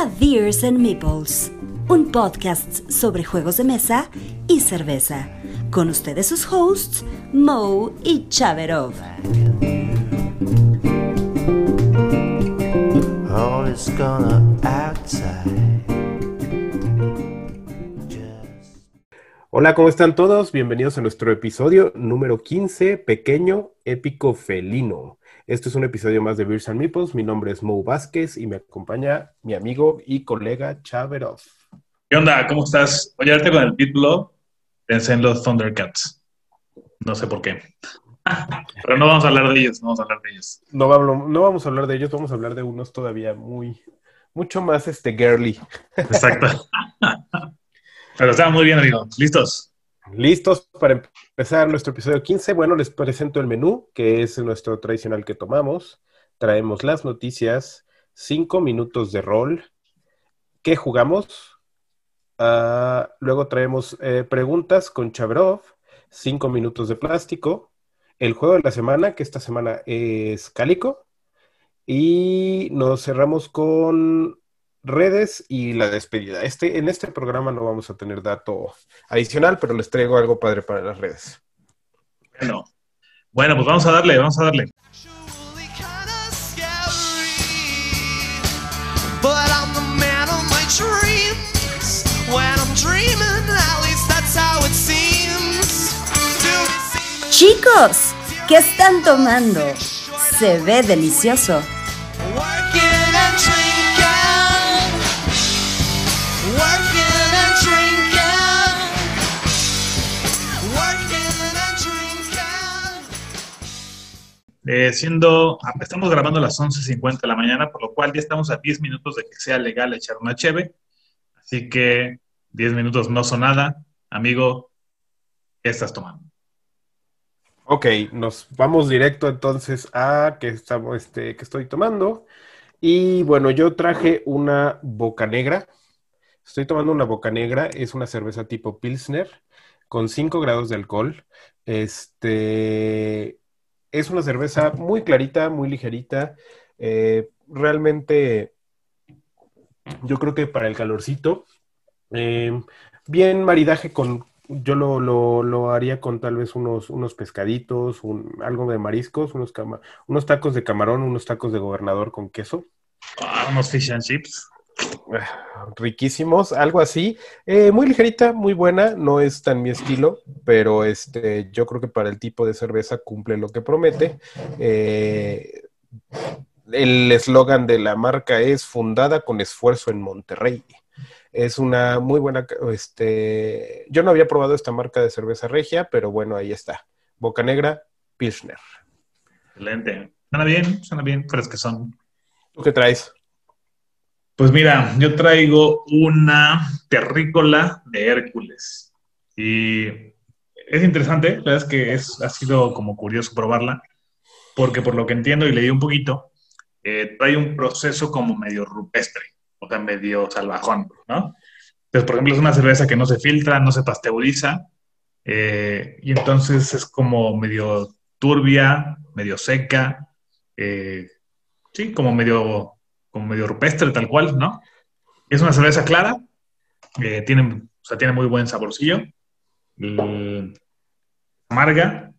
a Beers and Meeples, un podcast sobre juegos de mesa y cerveza. Con ustedes sus hosts, Mo y Chaverov. Gonna outside. Just Hola, ¿cómo están todos? Bienvenidos a nuestro episodio número 15, Pequeño Épico Felino. Este es un episodio más de Beers and Meeples. Mi nombre es Mo Vázquez y me acompaña mi amigo y colega Chaverov. ¿Qué onda? ¿Cómo estás? Oye, ahorita con el título pensé en los Thundercats. No sé por qué. Pero no vamos a hablar de ellos, no vamos a hablar de ellos. No, vamos- no vamos a hablar de ellos, vamos a hablar de unos todavía muy, mucho más este girly. Exacto. Pero está muy bien, amigo. ¿Listos? ¿Listos para empezar nuestro episodio 15? Bueno, les presento el menú, que es nuestro tradicional que tomamos. Traemos las noticias, cinco minutos de rol. ¿Qué jugamos? Ah, luego traemos eh, preguntas con Chabrov, cinco minutos de plástico. El juego de la semana, que esta semana es Cálico. Y nos cerramos con redes y la despedida. Este, en este programa no vamos a tener dato adicional, pero les traigo algo padre para las redes. Bueno. Bueno, pues vamos a darle, vamos a darle. Chicos, ¿qué están tomando? Se ve delicioso. Eh, siendo, estamos grabando a las 11.50 de la mañana, por lo cual ya estamos a 10 minutos de que sea legal echar una cheve. Así que 10 minutos no son nada. Amigo, ¿qué estás tomando? Ok, nos vamos directo entonces a que estamos, este, que estoy tomando. Y bueno, yo traje una boca negra. Estoy tomando una boca negra, es una cerveza tipo Pilsner con 5 grados de alcohol. Este es una cerveza muy clarita, muy ligerita. eh, realmente, yo creo que para el calorcito, eh, bien maridaje con, yo lo, lo- lo haría con tal vez unos, unos pescaditos, algo de mariscos, unos, unos tacos de camarón, unos tacos de gobernador con queso. Ah, unos fish and chips. Ah, riquísimos, algo así. Eh, muy ligerita, muy buena, no es tan mi estilo, pero este, yo creo que para el tipo de cerveza cumple lo que promete. Eh, el eslogan de la marca es fundada con esfuerzo en Monterrey. Es una muy buena, este, yo no había probado esta marca de cerveza regia, pero bueno, ahí está. Boca Negra, Pilsner. Excelente. Suena bien, suena bien, fresquezón. ¿Tú qué traes? Pues mira, yo traigo una terrícola de Hércules. Y es interesante, la verdad es que es, ha sido como curioso probarla, porque por lo que entiendo y leí un poquito, eh, trae un proceso como medio rupestre, o sea, medio salvajón, ¿no? Entonces, por ejemplo, es una cerveza que no se filtra, no se pasteuriza, eh, y entonces es como medio turbia, medio seca, eh, sí, como medio como medio rupestre, tal cual, ¿no? Es una cerveza clara, eh, tiene, o sea, tiene muy buen saborcillo, amarga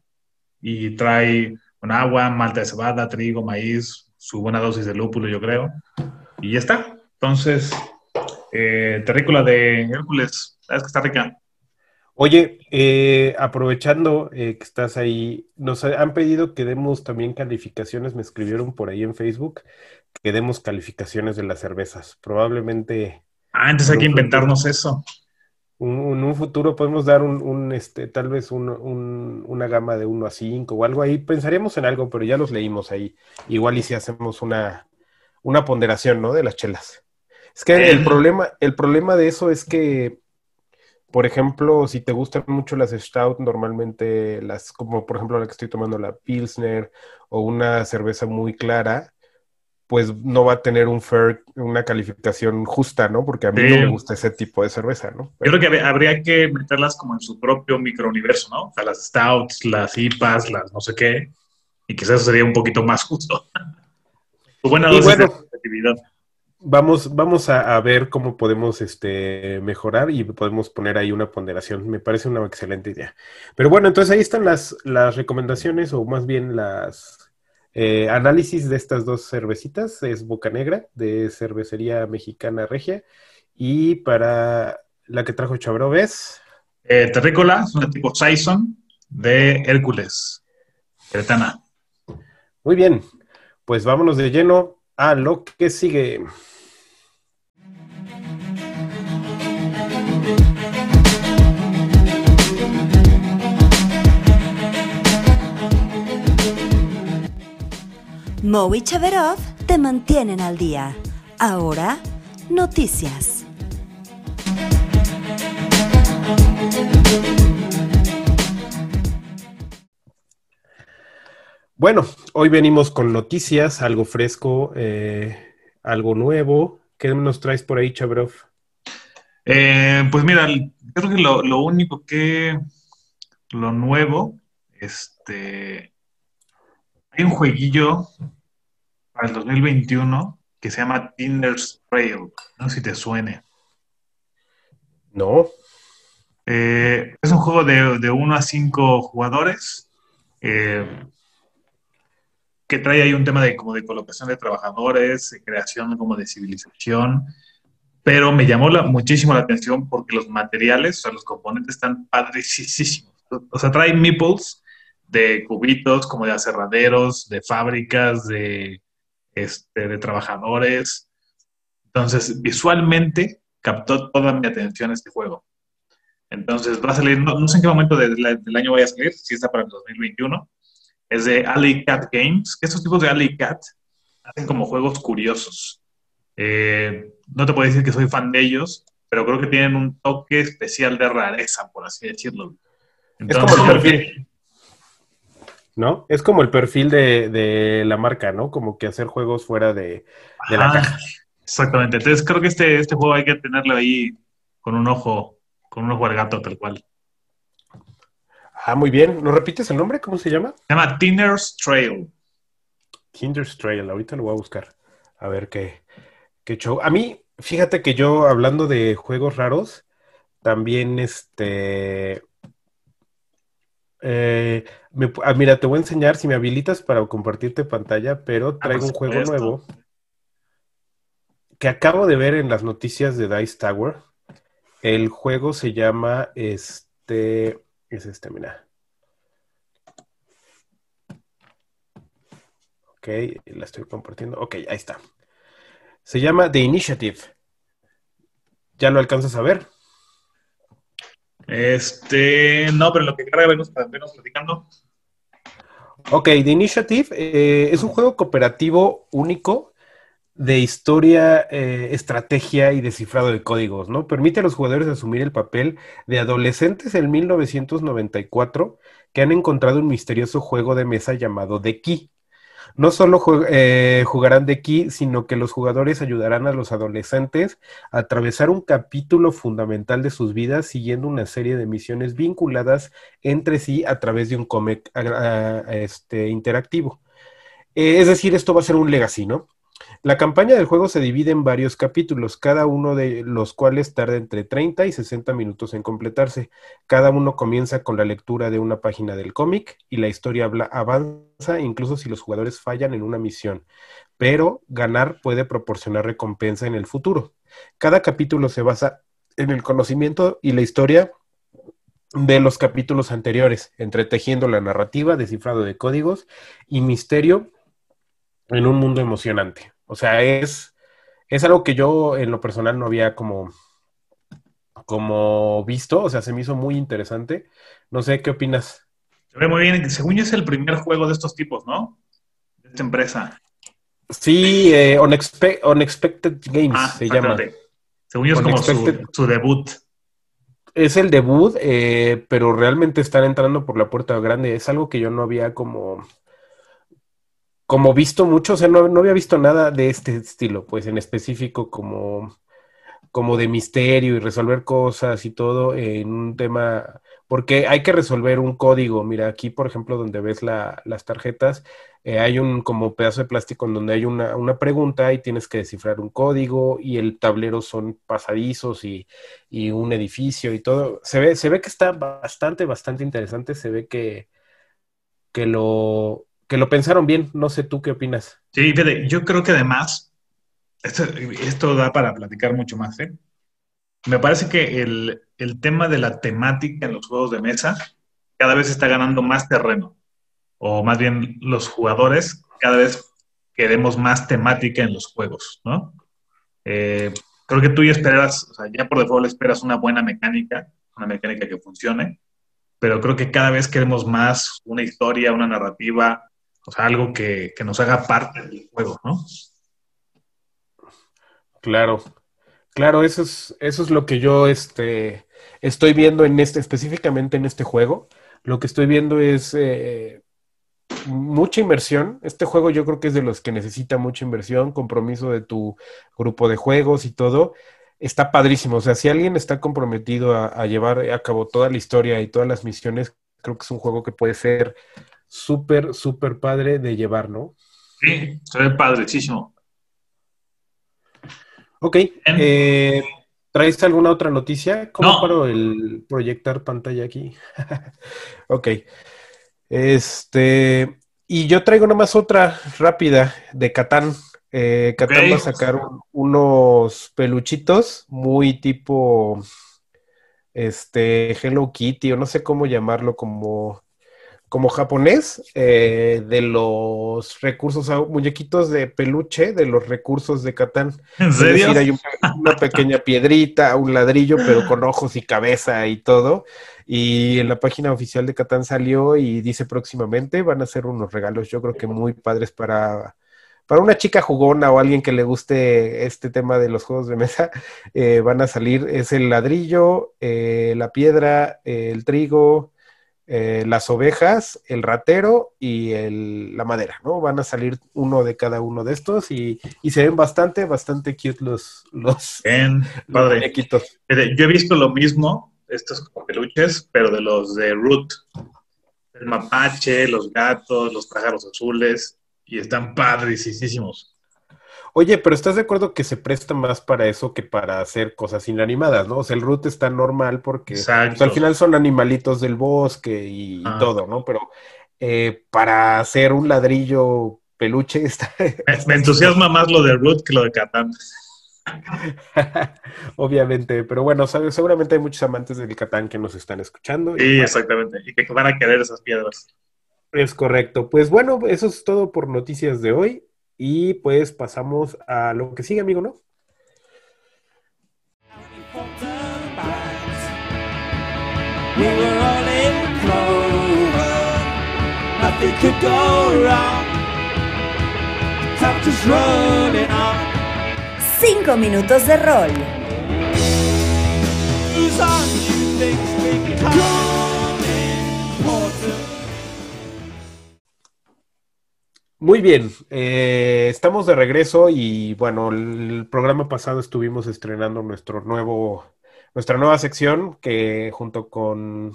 y trae un agua, malta de cebada, trigo, maíz, su buena dosis de lúpulo, yo creo, y ya está. Entonces, eh, de Hércules, ¿sabes que está rica? Oye, eh, aprovechando eh, que estás ahí, nos ha- han pedido que demos también calificaciones, me escribieron por ahí en Facebook, que demos calificaciones de las cervezas. Probablemente Ah, entonces hay que inventarnos eso. un- en un futuro podemos dar un, un, este, tal vez un- un- una gama de 1 a 5 o algo ahí. Pensaríamos en algo, pero ya los leímos ahí. Igual y si hacemos una, una ponderación, ¿no? De las chelas. Es que el problema, el problema de eso es que, por ejemplo, si te gustan mucho las Stout, normalmente las, como por ejemplo la que estoy tomando, la Pilsner, o una cerveza muy clara, pues no va a tener un fair, una calificación justa, ¿no? Porque a mí Sí. no me gusta ese tipo de cerveza, ¿no? Yo creo que hab- habría que meterlas como en su propio microuniverso, ¿no? O sea, las stouts, las IPAs, las no sé qué, y quizás eso sería un poquito más justo. Tu buena dosis bueno. de competitividad. vamos, vamos a, a ver cómo podemos este, mejorar y podemos poner ahí una ponderación. Me parece una excelente idea. Pero bueno, entonces ahí están las, las recomendaciones o más bien las eh, análisis de estas dos cervecitas. Es Boca Negra de Cervecería Mexicana Regia y para la que trajo Chabro es... Eh, terrícola, es una tipo Saison de Hércules, Cretana. Muy bien, pues vámonos de lleno a lo que sigue. Mo y Chaverov te mantienen al día. Ahora, noticias. Bueno, hoy venimos con noticias, algo fresco, eh, algo nuevo. ¿Qué nos traes por ahí, Chabrov? Eh, pues mira, creo que lo, lo único que, lo nuevo, este, hay un jueguillo para el 2021 que se llama Tinder's Trail, no sé si te suene. No. Eh, es un juego de, de 1 a 5 jugadores eh, que trae ahí un tema de como de colocación de trabajadores, de creación como de civilización, pero me llamó la- muchísimo la atención porque los materiales, o sea, los componentes están padricísimos. O sea, trae meeples de cubitos, como de aserraderos, de fábricas, de, este, de trabajadores. Entonces, visualmente captó toda mi atención este juego. Entonces, va a salir, no, no sé en qué momento del año vaya a salir, si está para el 2021. Es de Alley Cat Games, que estos tipos de Alley Cat hacen como juegos curiosos. Eh, no te puedo decir que soy fan de ellos, pero creo que tienen un toque especial de rareza, por así decirlo. Es como el perfil, ¿no? Es como el perfil de, de la marca, ¿no? Como que hacer juegos fuera de, de la Ajá, caja. Exactamente. Entonces creo que este, este juego hay que tenerlo ahí con un ojo, con un ojo al gato, tal cual. Ah, muy bien. ¿Nos repites el nombre? ¿Cómo se llama? Se llama Tinner's Trail. Kinder's Trail. Ahorita lo voy a buscar. A ver qué, qué show. A mí, fíjate que yo, hablando de juegos raros, también este. Eh, me- ah, mira, te voy a enseñar si me habilitas para compartirte pantalla, pero traigo un juego nuevo que acabo de ver en las noticias de Dice Tower. El juego se llama este. Es este, mira. Ok, la estoy compartiendo. Ok, ahí está. Se llama The Initiative. ¿Ya lo alcanzas a ver? Este, no, pero lo que carga venimos, platicando. Ok, The Initiative eh, es un juego cooperativo único de historia, eh, estrategia y descifrado de códigos, ¿no? Permite a los jugadores asumir el papel de adolescentes en 1994 que han encontrado un misterioso juego de mesa llamado The Key. No solo eh, jugarán The Key, sino que los jugadores ayudarán a los adolescentes a atravesar un capítulo fundamental de sus vidas siguiendo una serie de misiones vinculadas entre sí a través de un cómic este, interactivo. Eh, es decir, esto va a ser un legacy, ¿no? La campaña del juego se divide en varios capítulos, cada uno de los cuales tarda entre 30 y 60 minutos en completarse. Cada uno comienza con la lectura de una página del cómic y la historia avanza incluso si los jugadores fallan en una misión, pero ganar puede proporcionar recompensa en el futuro. Cada capítulo se basa en el conocimiento y la historia de los capítulos anteriores, entretejiendo la narrativa, descifrado de códigos y misterio en un mundo emocionante. O sea, es, es algo que yo en lo personal no había como, como visto, o sea, se me hizo muy interesante. No sé, ¿qué opinas? Se ve muy bien. Según yo es el primer juego de estos tipos, ¿no? De esta empresa. Sí, eh, Unexpe- Unexpected Games Ah, se llama. Según yo es como su, su debut. Es el debut, eh, pero realmente están entrando por la puerta grande. Es algo que yo no había como, como visto mucho, o sea, no, no había visto nada de este estilo, pues en específico como, como de misterio y resolver cosas y todo en un tema, porque hay que resolver un código. Mira, aquí, por ejemplo, donde ves la- las tarjetas, eh, hay un como pedazo de plástico en donde hay una, una pregunta y tienes que descifrar un código y el tablero son pasadizos y, y un edificio y todo. Se ve, se ve que está bastante, bastante interesante. Se ve que, que lo, que lo pensaron bien. No sé tú qué opinas. Sí, fíjate, yo creo que además, esto, esto da para platicar mucho más, ¿eh? Me parece que el, el tema de la temática en los juegos de mesa cada vez está ganando más terreno, o más bien los jugadores cada vez queremos más temática en los juegos, ¿no? Eh, creo que tú ya esperas, o sea, ya por default esperas una buena mecánica, una mecánica que funcione, pero creo que cada vez queremos más una historia, una narrativa, o sea, algo que, que nos haga parte del juego, ¿no? Claro, claro, eso es, eso es lo que yo este, estoy viendo en este, específicamente en este juego. Lo que estoy viendo es eh, mucha inversión. Este juego yo creo que es de los que necesita mucha inversión, compromiso de tu grupo de juegos y todo. Está padrísimo. O sea, si alguien está comprometido a, a llevar a cabo toda la historia y todas las misiones, creo que es un juego que puede ser súper, súper padre de llevar, ¿no? Sí, se ve padrísimo. Ok, eh, ¿traes alguna otra noticia? ¿Cómo No. paro el proyectar pantalla aquí? Ok. Este, y yo traigo nomás otra rápida de Catán. Eh, Catán va a sacar un- unos peluchitos muy tipo, este, Hello Kitty, o no sé cómo llamarlo, como, como japonés, eh, de los recursos, muñequitos de peluche, de los recursos de Catán. ¿En Es serio? decir, hay un- una pequeña piedrita, un ladrillo, pero con ojos y cabeza y todo. Y en la página oficial de Catán salió y dice próximamente van a ser unos regalos, yo creo que muy padres para, para una chica jugona o alguien que le guste este tema de los juegos de mesa. eh, van a salir, es el ladrillo, eh, la piedra, el trigo, eh, las ovejas, el ratero y el- la madera, ¿no? Van a salir uno de cada uno de estos y, y se ven bastante, bastante cute los, los, Bien, los padre. muñequitos. Yo he visto lo mismo, estos como peluches, pero de los de Root. El mapache, los gatos, los pájaros azules, y están padricísimos. Oye, pero ¿estás de acuerdo que se presta más para eso que para hacer cosas inanimadas, ¿no? O sea, el root está normal porque pues, al final son animalitos del bosque y, Ah. todo, ¿no? Pero eh, para hacer un ladrillo peluche está... Me, entusiasma más lo de Root que lo de Catán. Obviamente, pero bueno, seguramente hay muchos amantes del Catán que nos están escuchando. y Sí, bueno, exactamente. Y que van a querer esas piedras. Es correcto. Pues bueno, eso es todo por noticias de hoy y pues pasamos a lo que sigue, amigo, ¿no? We were all in clover. Nothing could go wrong. Time just running on. Cinco minutos de rol. Muy bien, eh, estamos de regreso y bueno, el programa pasado estuvimos estrenando nuestro nuevo, nuestra nueva sección que junto con,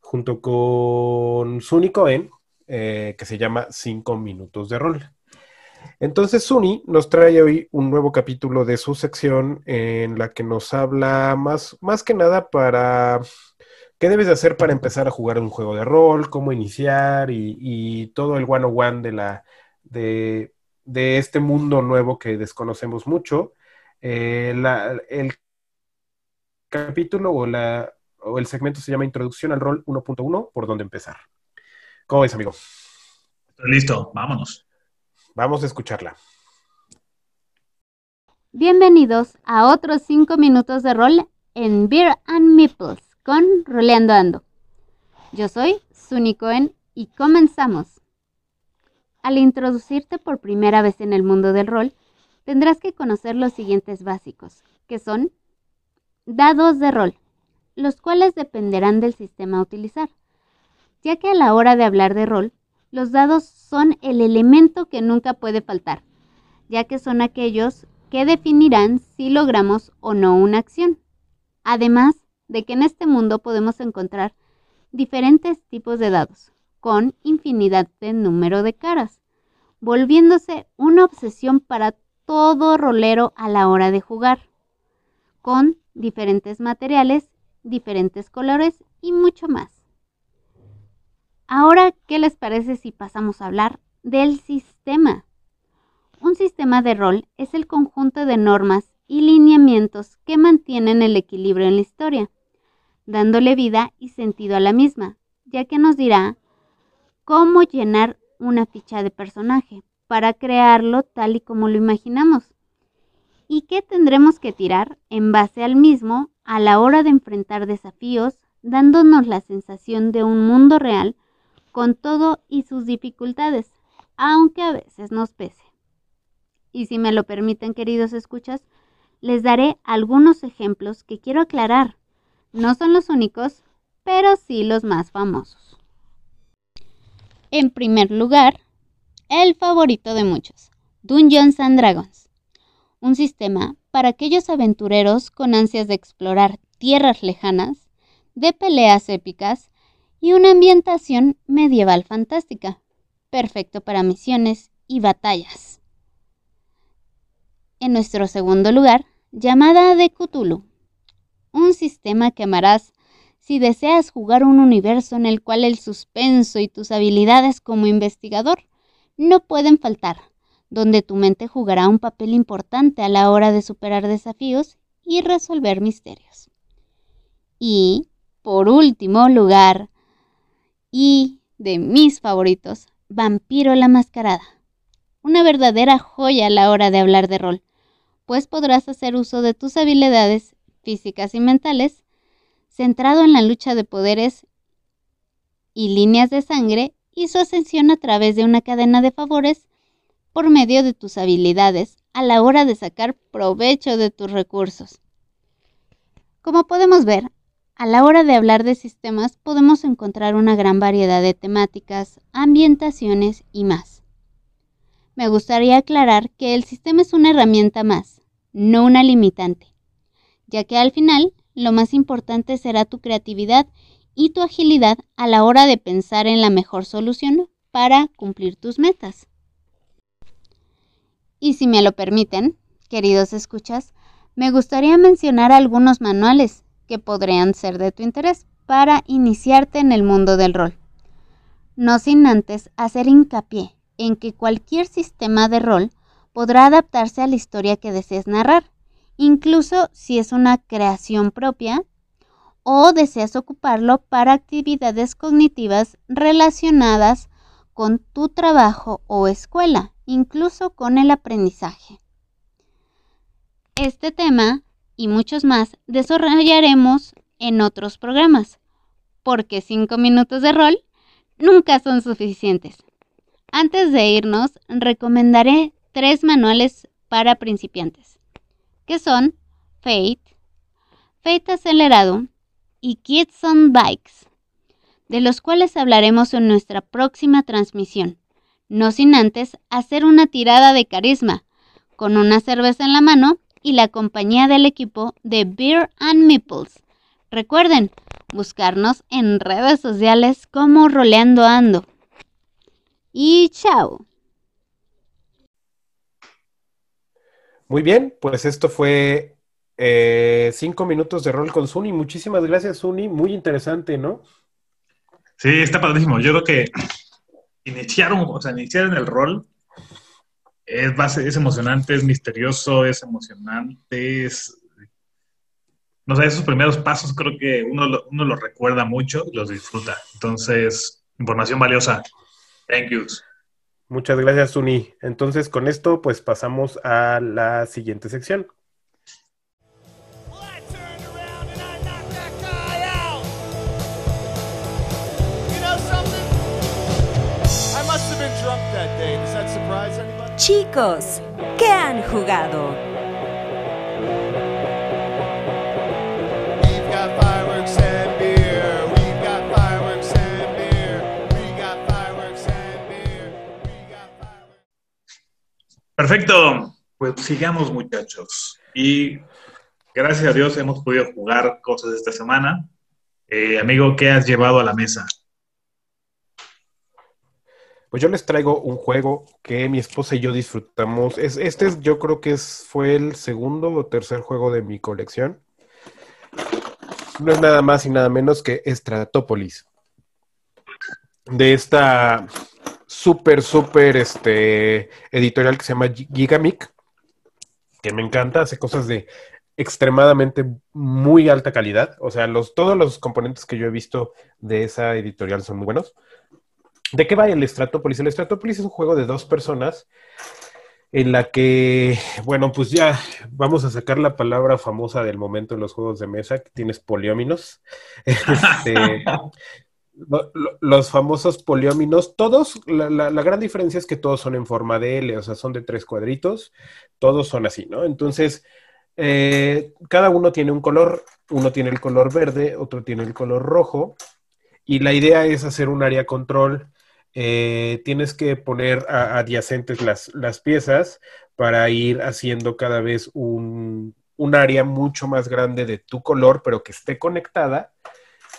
junto con Suni Cohen, eh, que se llama Cinco Minutos de Rol. Entonces Suni nos trae hoy un nuevo capítulo de su sección en la que nos habla más, más que nada para qué debes de hacer para empezar a jugar un juego de rol, cómo iniciar y, y todo el one-on-one de, la, de, de este mundo nuevo que desconocemos mucho. Eh, la- el capítulo o, la, o el segmento se llama Introducción al Rol 1.1, por dónde empezar. ¿Cómo ves, amigo? Listo, vámonos. Vamos a escucharla. Bienvenidos a otros 5 minutos de rol en Beer and Meeples con Roleando Ando. Yo soy Suni Cohen y comenzamos. Al introducirte por primera vez en el mundo del rol, tendrás que conocer los siguientes básicos, que son dados de rol, los cuales dependerán del sistema a utilizar, ya que a la hora de hablar de rol, los dados son el elemento que nunca puede faltar, ya que son aquellos que definirán si logramos o no una acción. Además de que en este mundo podemos encontrar diferentes tipos de dados, con infinidad de número de caras, volviéndose una obsesión para todo rolero a la hora de jugar, con diferentes materiales, diferentes colores y mucho más. Ahora, ¿qué les parece si pasamos a hablar del sistema? Un sistema de rol es el conjunto de normas y lineamientos que mantienen el equilibrio en la historia, dándole vida y sentido a la misma, ya que nos dirá cómo llenar una ficha de personaje para crearlo tal y como lo imaginamos, y qué tendremos que tirar en base al mismo a la hora de enfrentar desafíos, dándonos la sensación de un mundo real con todo y sus dificultades, aunque a veces nos pese. Y si me lo permiten, queridos escuchas, les daré algunos ejemplos que quiero aclarar. No son los únicos, pero sí los más famosos. En primer lugar, el favorito de muchos, Dungeons and Dragons. Un sistema para aquellos aventureros con ansias de explorar tierras lejanas, de peleas épicas y una ambientación medieval fantástica, perfecto para misiones y batallas. En nuestro segundo lugar, llamada de Cthulhu, un sistema que amarás si deseas jugar un universo en el cual el suspenso y tus habilidades como investigador no pueden faltar, donde tu mente jugará un papel importante a la hora de superar desafíos y resolver misterios. Y, por último lugar, y de mis favoritos, Vampiro la Mascarada. Una verdadera joya a la hora de hablar de rol, pues podrás hacer uso de tus habilidades físicas y mentales, centrado en la lucha de poderes y líneas de sangre y su ascensión a través de una cadena de favores por medio de tus habilidades a la hora de sacar provecho de tus recursos. Como podemos ver, a la hora de hablar de sistemas podemos encontrar una gran variedad de temáticas, ambientaciones y más. Me gustaría aclarar que el sistema es una herramienta más, no una limitante, ya que al final lo más importante será tu creatividad y tu agilidad a la hora de pensar en la mejor solución para cumplir tus metas. Y si me lo permiten, queridos escuchas, me gustaría mencionar algunos manuales que podrían ser de tu interés para iniciarte en el mundo del rol. No sin antes hacer hincapié en que cualquier sistema de rol podrá adaptarse a la historia que desees narrar, incluso si es una creación propia o deseas ocuparlo para actividades cognitivas relacionadas con tu trabajo o escuela, incluso con el aprendizaje. Este tema y muchos más desarrollaremos en otros programas, porque cinco minutos de rol nunca son suficientes. Antes de irnos, recomendaré tres manuales para principiantes, que son Fate, Fate Acelerado y Kids on Bikes, de los cuales hablaremos en nuestra próxima transmisión, no sin antes hacer una tirada de carisma, con una cerveza en la mano y la compañía del equipo de Beer and Meeples. Recuerden buscarnos en redes sociales como Roleando Ando. Y chao. Muy bien, pues esto fue eh, cinco minutos de rol con Suni. Muchísimas gracias, Suni. Muy interesante, ¿no? Sí, está padrísimo. Yo creo que iniciaron, o sea, iniciar en el rol es, base, es emocionante, es misterioso, es emocionante. No sé, esos primeros pasos creo que uno, uno los recuerda mucho y los disfruta. Entonces, información valiosa. Thank yous. Muchas gracias, Suni. Entonces, con esto, pues pasamos a la siguiente sección. Well, I turned around Perfecto. Pues sigamos, muchachos. Y gracias a Dios hemos podido jugar cosas esta semana. Eh, amigo, ¿qué has llevado a la mesa? Pues yo les traigo un juego que mi esposa y yo disfrutamos. Es, este es, yo creo que es, fue el segundo o tercer juego de mi colección. No es nada más y nada menos que Stratopolis. De esta súper, súper este, editorial que se llama Gi- Gigamic, que me encanta, hace cosas de extremadamente muy alta calidad. O sea, los, todos los componentes que yo he visto de esa editorial son muy buenos. ¿De qué va el Stratopolis? El Stratopolis es un juego de dos personas en la que, bueno, pues ya vamos a sacar la palabra famosa del momento en los juegos de mesa, que tienes polióminos. Este, lo- lo- los famosos polióminos, todos, la, la- la gran diferencia es que todos son en forma de L, o sea, son de tres cuadritos, todos son así, ¿no? Entonces, eh, cada uno tiene un color, uno tiene el color verde, otro tiene el color rojo, y la idea es hacer un área control. Eh, tienes que poner a- adyacentes las, las piezas para ir haciendo cada vez un, un área mucho más grande de tu color, pero que esté conectada.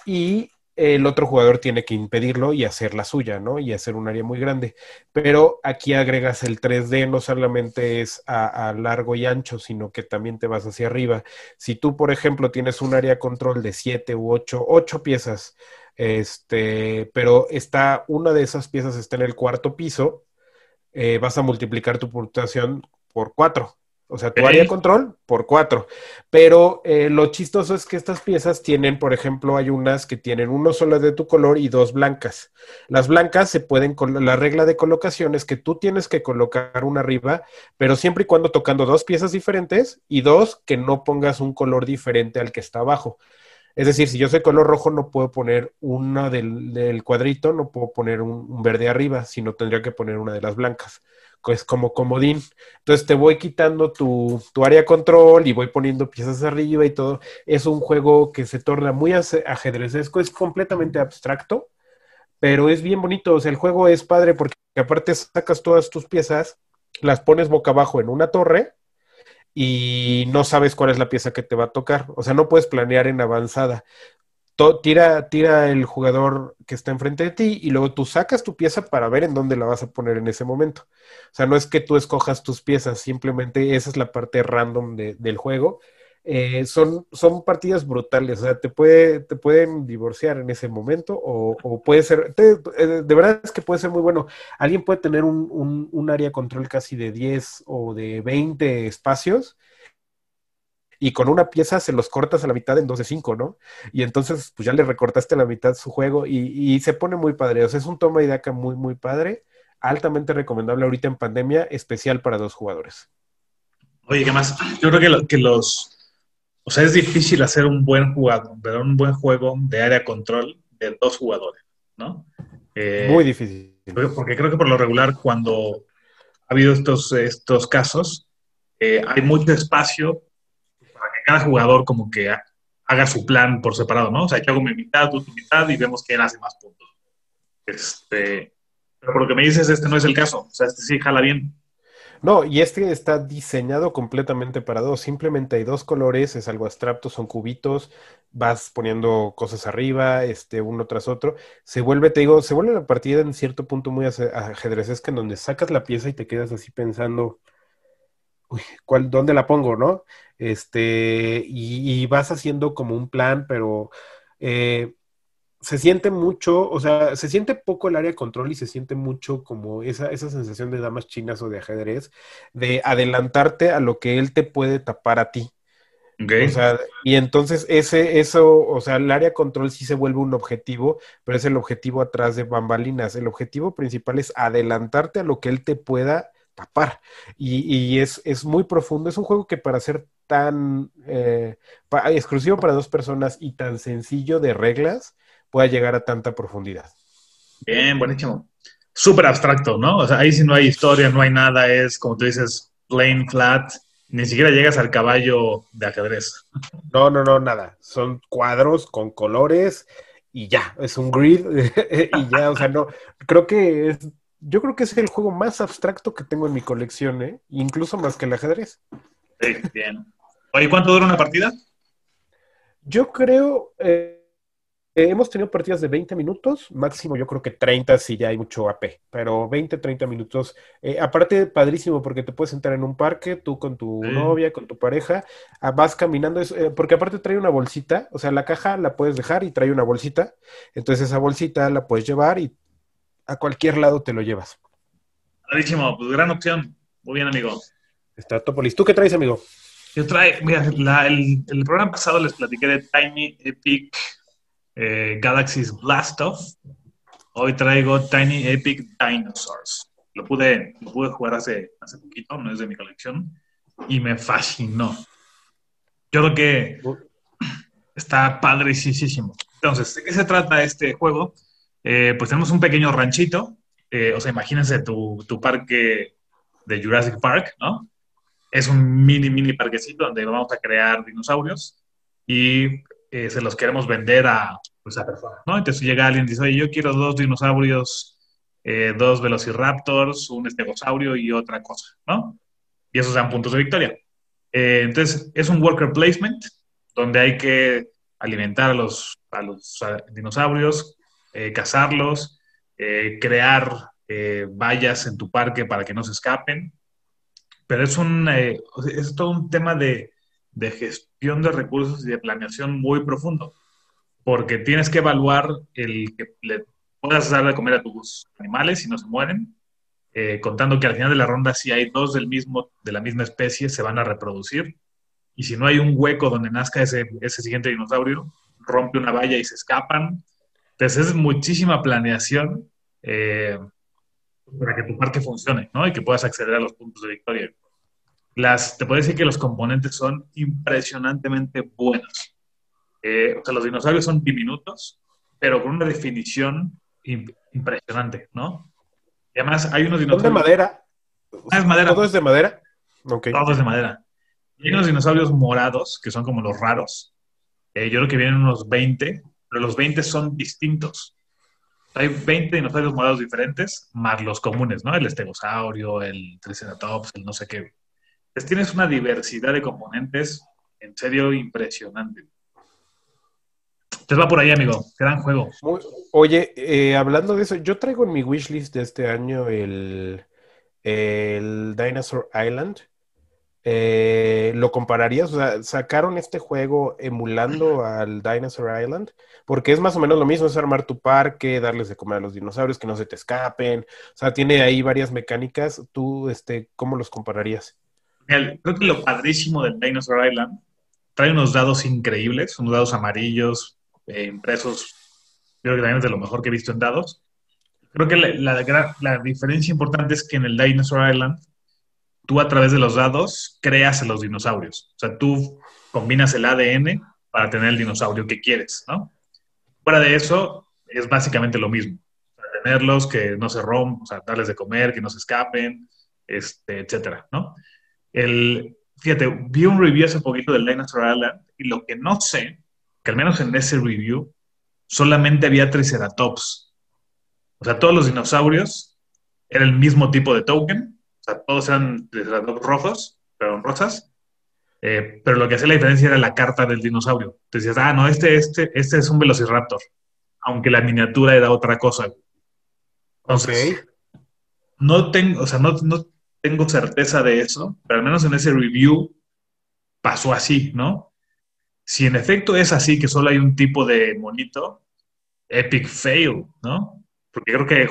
Y el otro jugador tiene que impedirlo y hacer la suya, ¿no? Y hacer un área muy grande. Pero aquí agregas el 3D, no solamente es a, largo y ancho, sino que también te vas hacia arriba. Si tú, por ejemplo, tienes un área control de 7 u 8, 8 piezas, este, pero está, una de esas piezas está en el cuarto piso, eh, vas a multiplicar tu puntuación por 4. O sea, tu Ok. área control por 4. Pero eh, lo chistoso es que estas piezas tienen, por ejemplo, hay unas que tienen uno solo de tu color y dos blancas. Las blancas se pueden, col- la regla de colocación es que tú tienes que colocar una arriba, pero siempre y cuando tocando dos piezas diferentes y dos que no pongas un color diferente al que está abajo. Es decir, si yo soy color rojo, no puedo poner una del, del cuadrito, no puedo poner un, un verde arriba, sino tendría que poner una de las blancas. Es como comodín. Entonces te voy quitando tu, tu área control y voy poniendo piezas arriba y todo. Es un juego que se torna muy ajedrezesco, es completamente abstracto, pero es bien bonito. O sea, el juego es padre porque aparte sacas todas tus piezas, las pones boca abajo en una torre y no sabes cuál es la pieza que te va a tocar. O sea, no puedes planear en avanzada. Tira, tira el jugador que está enfrente de ti y luego tú sacas tu pieza para ver en dónde la vas a poner en ese momento. O sea, no es que tú escojas tus piezas, simplemente esa es la parte random de- del juego. Eh, son, son partidas brutales, o sea, te, puede, te pueden divorciar en ese momento o, puede ser, eh, de verdad es que puede ser muy bueno. Alguien puede tener un, un, un área control casi de 10 o de 20 espacios y con una pieza se los cortas a la mitad en 2 de 5, ¿no? Y entonces pues ya le recortaste a la mitad su juego y, y se pone muy padre, o sea, es un toma y daca muy, muy padre, altamente recomendable ahorita en pandemia, especial para dos jugadores. Oye, ¿qué más? Yo creo que, lo- que los... O sea, es difícil hacer un buen jugador, pero un buen juego de área control de dos jugadores, ¿no? Eh, Muy difícil. Porque creo que por lo regular, cuando ha habido estos, estos casos, eh, hay mucho espacio cada jugador como que ha- haga su plan por separado, ¿no? O sea, yo hago mi mitad, tú tu mitad y vemos quién hace más puntos. Este, pero por lo que me dices, este no es el caso. O sea, este sí jala bien. No, y este está diseñado completamente para dos. Simplemente hay dos colores, es algo abstracto, son cubitos, vas poniendo cosas arriba, este, uno tras otro. Se vuelve, te digo, se vuelve la partida en cierto punto muy aje- ajedrecesca, en donde sacas la pieza y te quedas así pensando, uy, ¿cuál, dónde la pongo, no? Este, y, y vas haciendo como un plan, pero eh, se siente mucho, o sea, se siente poco el área de control y se siente mucho como esa, esa sensación de damas chinas o de ajedrez, de adelantarte a lo que él te puede tapar a ti. ¿ok? O sea, y entonces ese, eso, o sea, el área control sí se vuelve un objetivo, pero es el objetivo atrás de bambalinas. El objetivo principal es adelantarte a lo que él te pueda Y, y es, es muy profundo. Es un juego que para ser tan eh, pa- exclusivo para dos personas y tan sencillo de reglas, pueda llegar a tanta profundidad. Bien, buenísimo. Súper abstracto, ¿no? O sea, ahí sí no hay historia, no hay nada, es como tú dices, plain flat, ni siquiera llegas al caballo de ajedrez. No, no, no, nada. Son cuadros con colores y ya, es un grid y ya, o sea, no, creo que es yo creo que es el juego más abstracto que tengo en mi colección, ¿eh? Incluso más que el ajedrez. Sí, bien. Oye, ¿cuánto dura una partida? Yo creo, eh, hemos tenido partidas de 20 minutos, máximo yo creo que 30 si ya hay mucho AP, pero 20, 30 minutos. Eh, aparte, padrísimo porque te puedes sentar en un parque, tú con tu Sí. novia, con tu pareja, ah, vas caminando, es- eh, porque aparte trae una bolsita, o sea, la caja la puedes dejar y trae una bolsita, entonces esa bolsita la puedes llevar y a cualquier lado te lo llevas. Clarísimo, pues gran opción. Muy bien, amigo. Está Topolis. ¿Tú qué traes, amigo? Yo traigo, mira, la- el, el programa pasado les platiqué de Tiny Epic eh, Galaxy's Blast Off. Hoy traigo Tiny Epic Dinosaurs. Lo pude, lo pude jugar hace, hace poquito, no es de mi colección, y me fascinó. Yo creo que está padricísimo. Entonces, ¿de qué se trata este juego? Eh, pues tenemos un pequeño ranchito, eh, o sea, imagínense tu, tu parque de Jurassic Park, ¿no? Es un mini, mini parquecito donde vamos a crear dinosaurios y eh, se los queremos vender a, pues, a ¿no? Entonces llega alguien y dice, oye, yo quiero dos dinosaurios, dos velociraptors, un estegosaurio y otra cosa, ¿no? Y esos dan puntos de victoria. Entonces, es un worker placement donde hay que alimentar a los, a los dinosaurios, eh, cazarlos, eh, crear eh, vallas en tu parque para que no se escapen. Pero es, un, eh, es todo un tema de, de gestión de recursos y de planeación muy profundo, porque tienes que evaluar el que le puedas dar de comer a tus animales y no se mueren, contando que al final de la ronda si hay dos del mismo, de la misma especie se van a reproducir y si no hay un hueco donde nazca ese, ese siguiente dinosaurio, rompe una valla y se escapan. Entonces es muchísima planeación eh, para que tu parque funcione ¿no? y que puedas acceder a los puntos de victoria. Las, te puedo decir que los componentes son impresionantemente buenos. Eh, o sea, los dinosaurios son diminutos, pero con una definición imp- impresionante, ¿no? Y además hay unos ¿Son de dinosaurios... madera? Ah, es madera. ¿Todo es de madera? Ok. Todo es de madera. Y hay unos dinosaurios morados, que son como los raros. Eh, yo creo que vienen unos 20, pero los 20 son distintos. Hay 20 dinosaurios morados diferentes, más los comunes, ¿no? El estegosaurio, el triceratops, el no sé qué. Entonces tienes una diversidad de componentes, en serio, impresionante. Entonces va por ahí, amigo. Gran juego. Oye, eh, hablando de eso, yo traigo en mi wishlist de este año el, el Dinosaur Island. Eh, ¿lo compararías? O sea, sacaron este juego emulando al Dinosaur Island, porque es más o menos lo mismo, es armar tu parque, darles de comer a los dinosaurios, que no se te escapen. O sea, tiene ahí varias mecánicas. ¿Tú, este, cómo los compararías? Mira, Creo que lo padrísimo del Dinosaur Island trae unos dados increíbles, unos dados amarillos, eh, impresos. Creo que también es de lo mejor que he visto en dados. Creo que la, la gran- la diferencia importante es que en el Dinosaur Island, tú a través de los dados creas a los dinosaurios. O sea, tú combinas el ADN para tener el dinosaurio que quieres, ¿no? Fuera de eso, es básicamente lo mismo. Tenerlos, que no se rompan, o sea, darles de comer, que no se escapen, este, etcétera, ¿no? El, fíjate, vi un review hace poquito del Dinosaur Island y lo que no sé, que al menos en ese review, solamente había Triceratops. O sea, todos los dinosaurios eran el mismo tipo de token, o sea, todos eran Triceratops rojos, pero rosas, eh, pero lo que hacía la diferencia era la carta del dinosaurio. Te decías, ah, no, este, este, este es un Velociraptor, aunque la miniatura era otra cosa. Entonces, no tengo, o sea, no, no tengo certeza de eso, pero al menos en ese review pasó así, ¿no? Si en efecto es así, que solo hay un tipo de monito, epic fail, ¿no? Porque creo que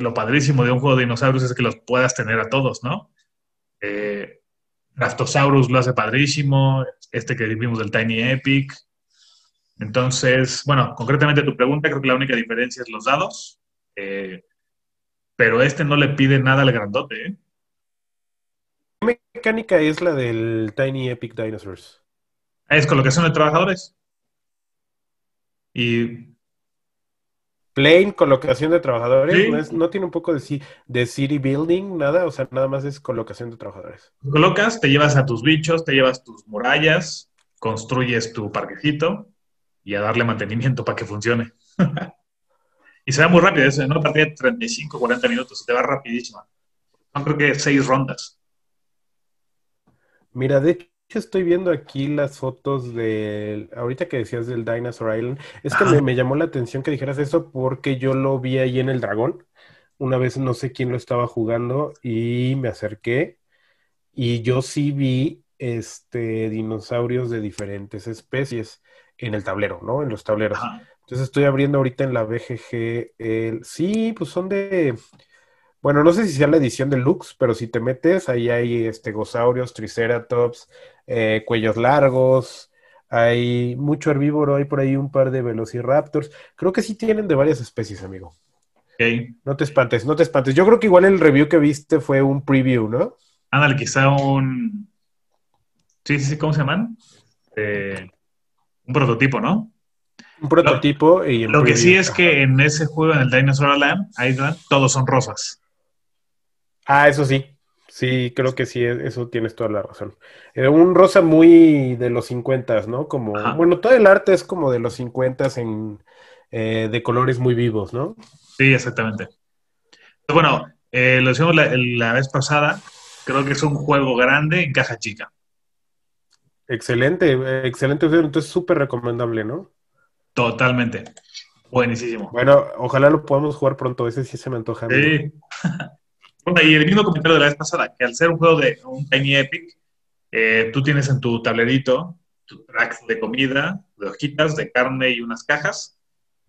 lo padrísimo de un juego de dinosaurios es que los puedas tener a todos, ¿no? Eh, Raftosaurus lo hace padrísimo, este que vimos del Tiny Epic. Entonces, bueno, concretamente tu pregunta, creo que la única diferencia es los dados. Eh, pero este no le pide nada al grandote, ¿eh? ¿Qué mecánica es la del Tiny Epic Dinosaurs? Es colocación de trabajadores. Y Plain, colocación de trabajadores, Sí. no, es- no tiene un poco de city building, nada, o sea, nada más es colocación de trabajadores. colocas, te llevas a tus bichos, te llevas tus murallas, construyes tu parquecito y a darle mantenimiento para que funcione. Y se va muy rápido, es en una partida de 35, 40 minutos, se te va rapidísima. Son creo que seis rondas. Mira, de hecho estoy viendo aquí las fotos del, ahorita que decías del Dinosaur Island, es que me, me llamó la atención que dijeras eso porque yo lo vi ahí en el dragón. Una vez no sé quién lo estaba jugando y me acerqué y yo sí vi este dinosaurios de diferentes especies en el tablero, ¿no? En los tableros. Ajá. Entonces estoy abriendo ahorita en la BGG el... Sí, pues son de... Bueno, no sé si sea la edición deluxe, pero si te metes, ahí hay estegosaurios, triceratops, eh, cuellos largos, hay mucho herbívoro, hay por ahí un par de velociraptors. Creo que sí tienen de varias especies, amigo. Ok. No te espantes, no te espantes. Yo creo que igual el review que viste fue un preview, ¿no? Ándale, quizá un. Sí, sí, sí, ¿cómo se llaman? Eh, un prototipo, ¿no? Un prototipo y en Lo que sí es que en ese juego, en el Dinosaur Island, Island, todos son rosas. Ah, eso sí. Sí, creo que sí, eso tienes toda la razón. Eh, un rosa muy de los 50, ¿no? Como, Ajá. bueno, todo el arte es como de los 50 en, eh, de colores muy vivos, ¿no? Sí, exactamente. Bueno, eh, lo decíamos la, la vez pasada, creo que es un juego grande en caja chica. Excelente, excelente. Entonces, súper recomendable, ¿no? Totalmente. Buenísimo. Bueno, ojalá lo podamos jugar pronto. Ese sí se me antoja. Sí. bueno, y el mismo comentario de la vez pasada, que al ser un juego de un Tiny Epic, eh, tú tienes en tu tablerito tu track de comida, de hojitas, de carne y unas cajas.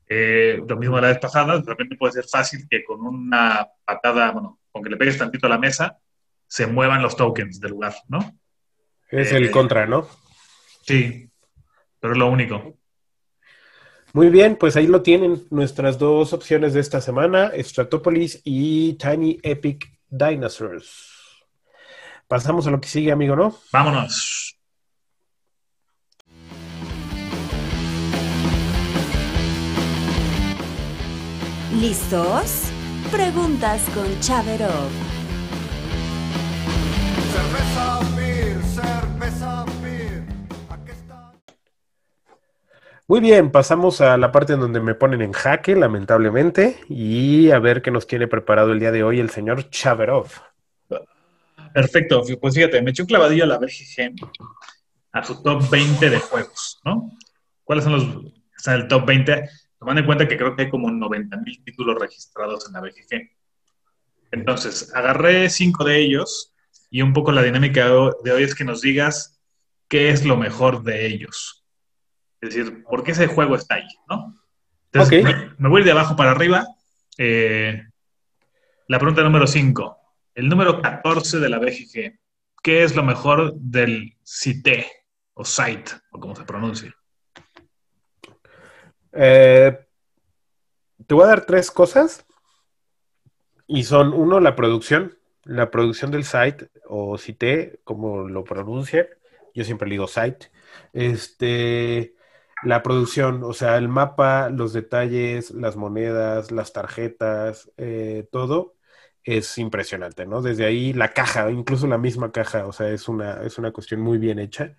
Eh, lo mismo de la vez pasada, de repente puede ser fácil que con una patada, bueno, con que le pegues tantito a la mesa, se muevan los tokens del lugar, ¿no? Es Eh, el contra, ¿no? Sí, pero es lo único. Muy bien, pues ahí lo tienen nuestras dos opciones de esta semana, Stratopolis y Tiny Epic Dinosaurs. Pasamos a lo que sigue, amigo, ¿no? Vámonos. ¿Listos? Preguntas con Chaverov. Cerveza Muy bien, pasamos a la parte en donde me ponen en jaque, lamentablemente, y a ver qué nos tiene preparado el día de hoy el señor Chaverov. Perfecto, pues fíjate, me eché un clavadillo a la BGG, a su top 20 de juegos, ¿no? ¿Cuáles son los el top 20? Tomando en cuenta que creo que hay como 90 mil títulos registrados en la BGG. Entonces, agarré cinco de ellos y un poco la dinámica de hoy es que nos digas qué es lo mejor de ellos. Es decir, ¿por qué ese juego está ahí, no? Entonces, me, me voy de abajo para arriba. Eh, la pregunta número 5. El número 14 de la BGG. ¿Qué es lo mejor del CITE o site, o como se pronuncia? Eh, te voy a dar tres cosas, y son, uno, la producción, la producción del site, o site, como lo pronuncien, yo siempre le digo site, este, la producción, o sea, el mapa, los detalles, las monedas, las tarjetas, eh, todo es impresionante, ¿no? Desde ahí la caja, incluso la misma caja, o sea, es una, es una cuestión muy bien hecha.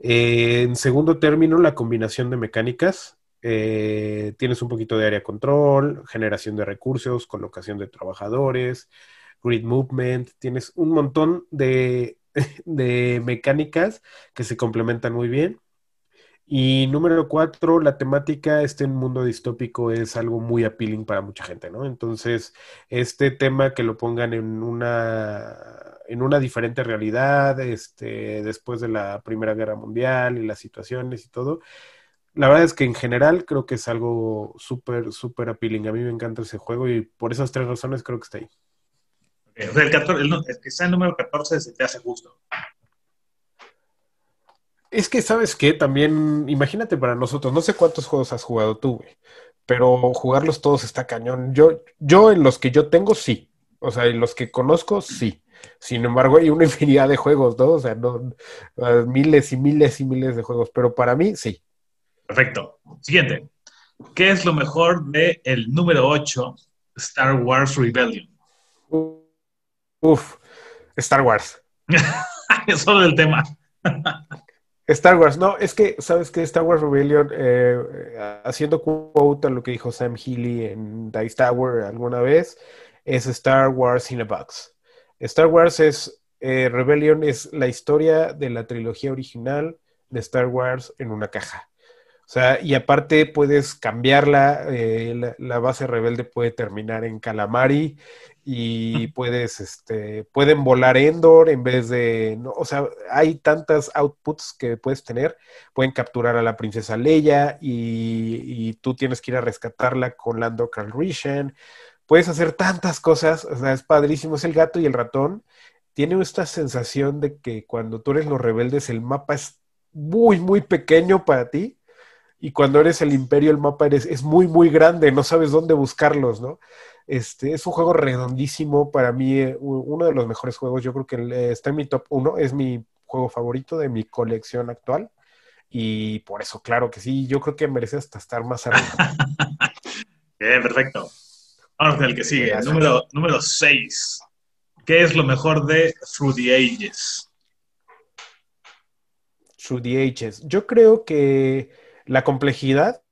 Eh, en segundo término, la combinación de mecánicas. Eh, tienes un poquito de área control, generación de recursos, colocación de trabajadores, grid movement, tienes un montón de, de mecánicas que se complementan muy bien. Y número cuatro, la temática, este mundo distópico es algo muy appealing para mucha gente, ¿no? Entonces, este tema que lo pongan en una, en una diferente realidad, este, después de la Primera Guerra Mundial y las situaciones y todo, la verdad es que en general creo que es algo súper, súper appealing. A mí me encanta ese juego y por esas tres razones creo que está ahí. El, 14, el, el el número 14 se te hace justo. Es que, ¿sabes qué? También, imagínate para nosotros, no sé cuántos juegos has jugado tú, güey, pero jugarlos todos está cañón. Yo, yo en los que yo tengo, sí. O sea, en los que conozco, sí. Sin embargo, hay una infinidad de juegos, ¿no? O sea, no, miles y miles y miles de juegos, pero para mí, sí. Perfecto. Siguiente. ¿Qué es lo mejor del el número 8, Star Wars Rebellion? Uf, Star Wars. es solo el tema. Star Wars, no, es que, ¿sabes qué? Star Wars Rebellion, eh, eh, haciendo quote a lo que dijo Sam Healy en Dice Tower alguna vez, es Star Wars in a Box. Star Wars es, eh, Rebellion es la historia de la trilogía original de Star Wars en una caja. O sea, y aparte puedes cambiarla, la, la base rebelde puede terminar en Calamari y puedes, este, pueden volar Endor en vez de, no, o sea, hay tantas outputs que puedes tener, pueden capturar a la princesa Leia y, y tú tienes que ir a rescatarla con Lando Calrissian, puedes hacer tantas cosas, o sea, es padrísimo, es el gato y el ratón, tiene esta sensación de que cuando tú eres los rebeldes el mapa es muy, muy pequeño para ti. Y cuando eres el imperio, el mapa eres, es muy, muy grande, no sabes dónde buscarlos, ¿no? Este, es un juego redondísimo para mí, eh, uno de los mejores juegos. Yo creo que eh, está en mi top 1, es mi juego favorito de mi colección actual. Y por eso, claro que sí, yo creo que merece hasta estar más arriba. Bien, perfecto. Vamos con el que sigue. Gracias. Número, número 6. ¿Qué es lo mejor de Through the Ages? Through the Ages. Yo creo que la complejidad,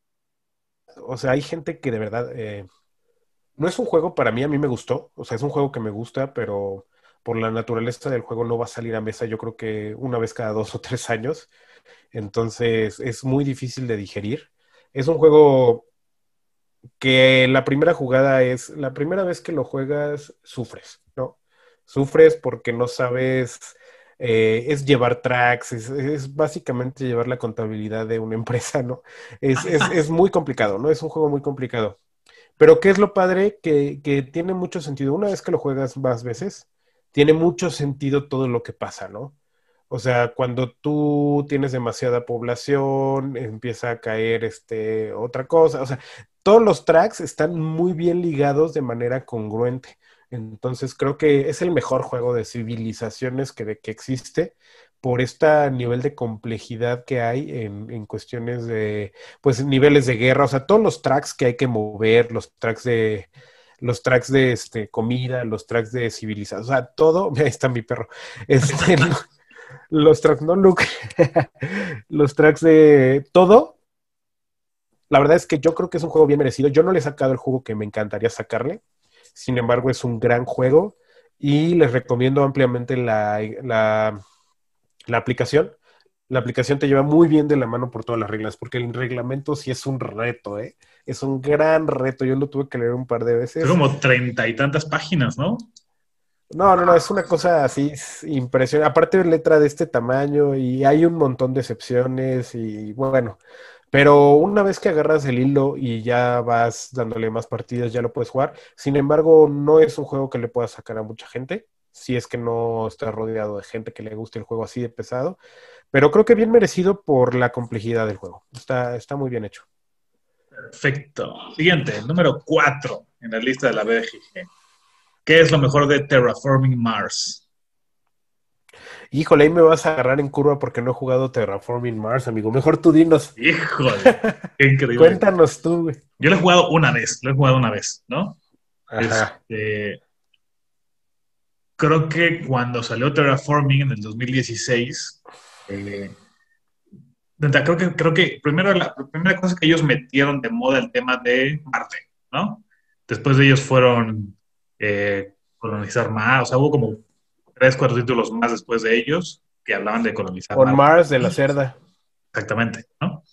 o sea, hay gente que de verdad, eh, no es un juego para mí, a mí me gustó, o sea, es un juego que me gusta, pero por la naturaleza del juego no va a salir a mesa, yo creo que una vez cada dos o tres años, entonces es muy difícil de digerir. Es un juego que la primera jugada es, la primera vez que lo juegas, sufres, ¿no? Sufres porque no sabes, eh, es llevar tracks, es, es básicamente llevar la contabilidad de una empresa, ¿no? Es, es, es muy complicado, ¿no? Es un juego muy complicado. Pero ¿qué es lo padre? Que, que tiene mucho sentido. Una vez que lo juegas más veces, tiene mucho sentido todo lo que pasa, ¿no? O sea, cuando tú tienes demasiada población, empieza a caer este, otra cosa. O sea, todos los tracks están muy bien ligados de manera congruente. Entonces creo que es el mejor juego de civilizaciones que, que existe por este nivel de complejidad que hay en, en cuestiones de, pues, niveles de guerra. O sea, todos los tracks que hay que mover, los tracks de, los tracks de este, comida, los tracks de civilización, o sea, todo, ahí está mi perro, este, los tracks, no Luke, los tracks de todo, la verdad es que yo creo que es un juego bien merecido, yo no le he sacado el juego que me encantaría sacarle, sin embargo es un gran juego y les recomiendo ampliamente la, la, la aplicación. La aplicación te lleva muy bien de la mano por todas las reglas, porque el reglamento sí es un reto, ¿eh? Es un gran reto. Yo lo tuve que leer un par de veces. Son como treinta y tantas páginas, ¿no? No, no, no, es una cosa así es impresionante. Aparte de letra de este tamaño y hay un montón de excepciones y bueno, pero una vez que agarras el hilo y ya vas dándole más partidas, ya lo puedes jugar. Sin embargo, no es un juego que le puedas sacar a mucha gente, si es que no estás rodeado de gente que le guste el juego así de pesado, pero creo que bien merecido por la complejidad del juego. Está, está muy bien hecho. Perfecto. Siguiente, número 4 en la lista de la BGG. ¿Qué es lo mejor de Terraforming Mars? Híjole, ahí me vas a agarrar en curva porque no he jugado Terraforming Mars, amigo. Mejor tú dinos. Híjole, qué increíble. Cuéntanos tú, güey. Yo lo he jugado una vez, lo he jugado una vez, ¿no? Ajá. Este, creo que cuando salió Terraforming en el 2016, eh, creo que, creo que primero la, la primera cosa que ellos metieron de moda el tema de Marte, ¿no? Después de ellos fueron eh, colonizar Marte, o sea, hubo como tres, cuatro títulos más después de ellos que hablaban de colonizar Con Marte. Mars de la Cerda. Exactamente, ¿no?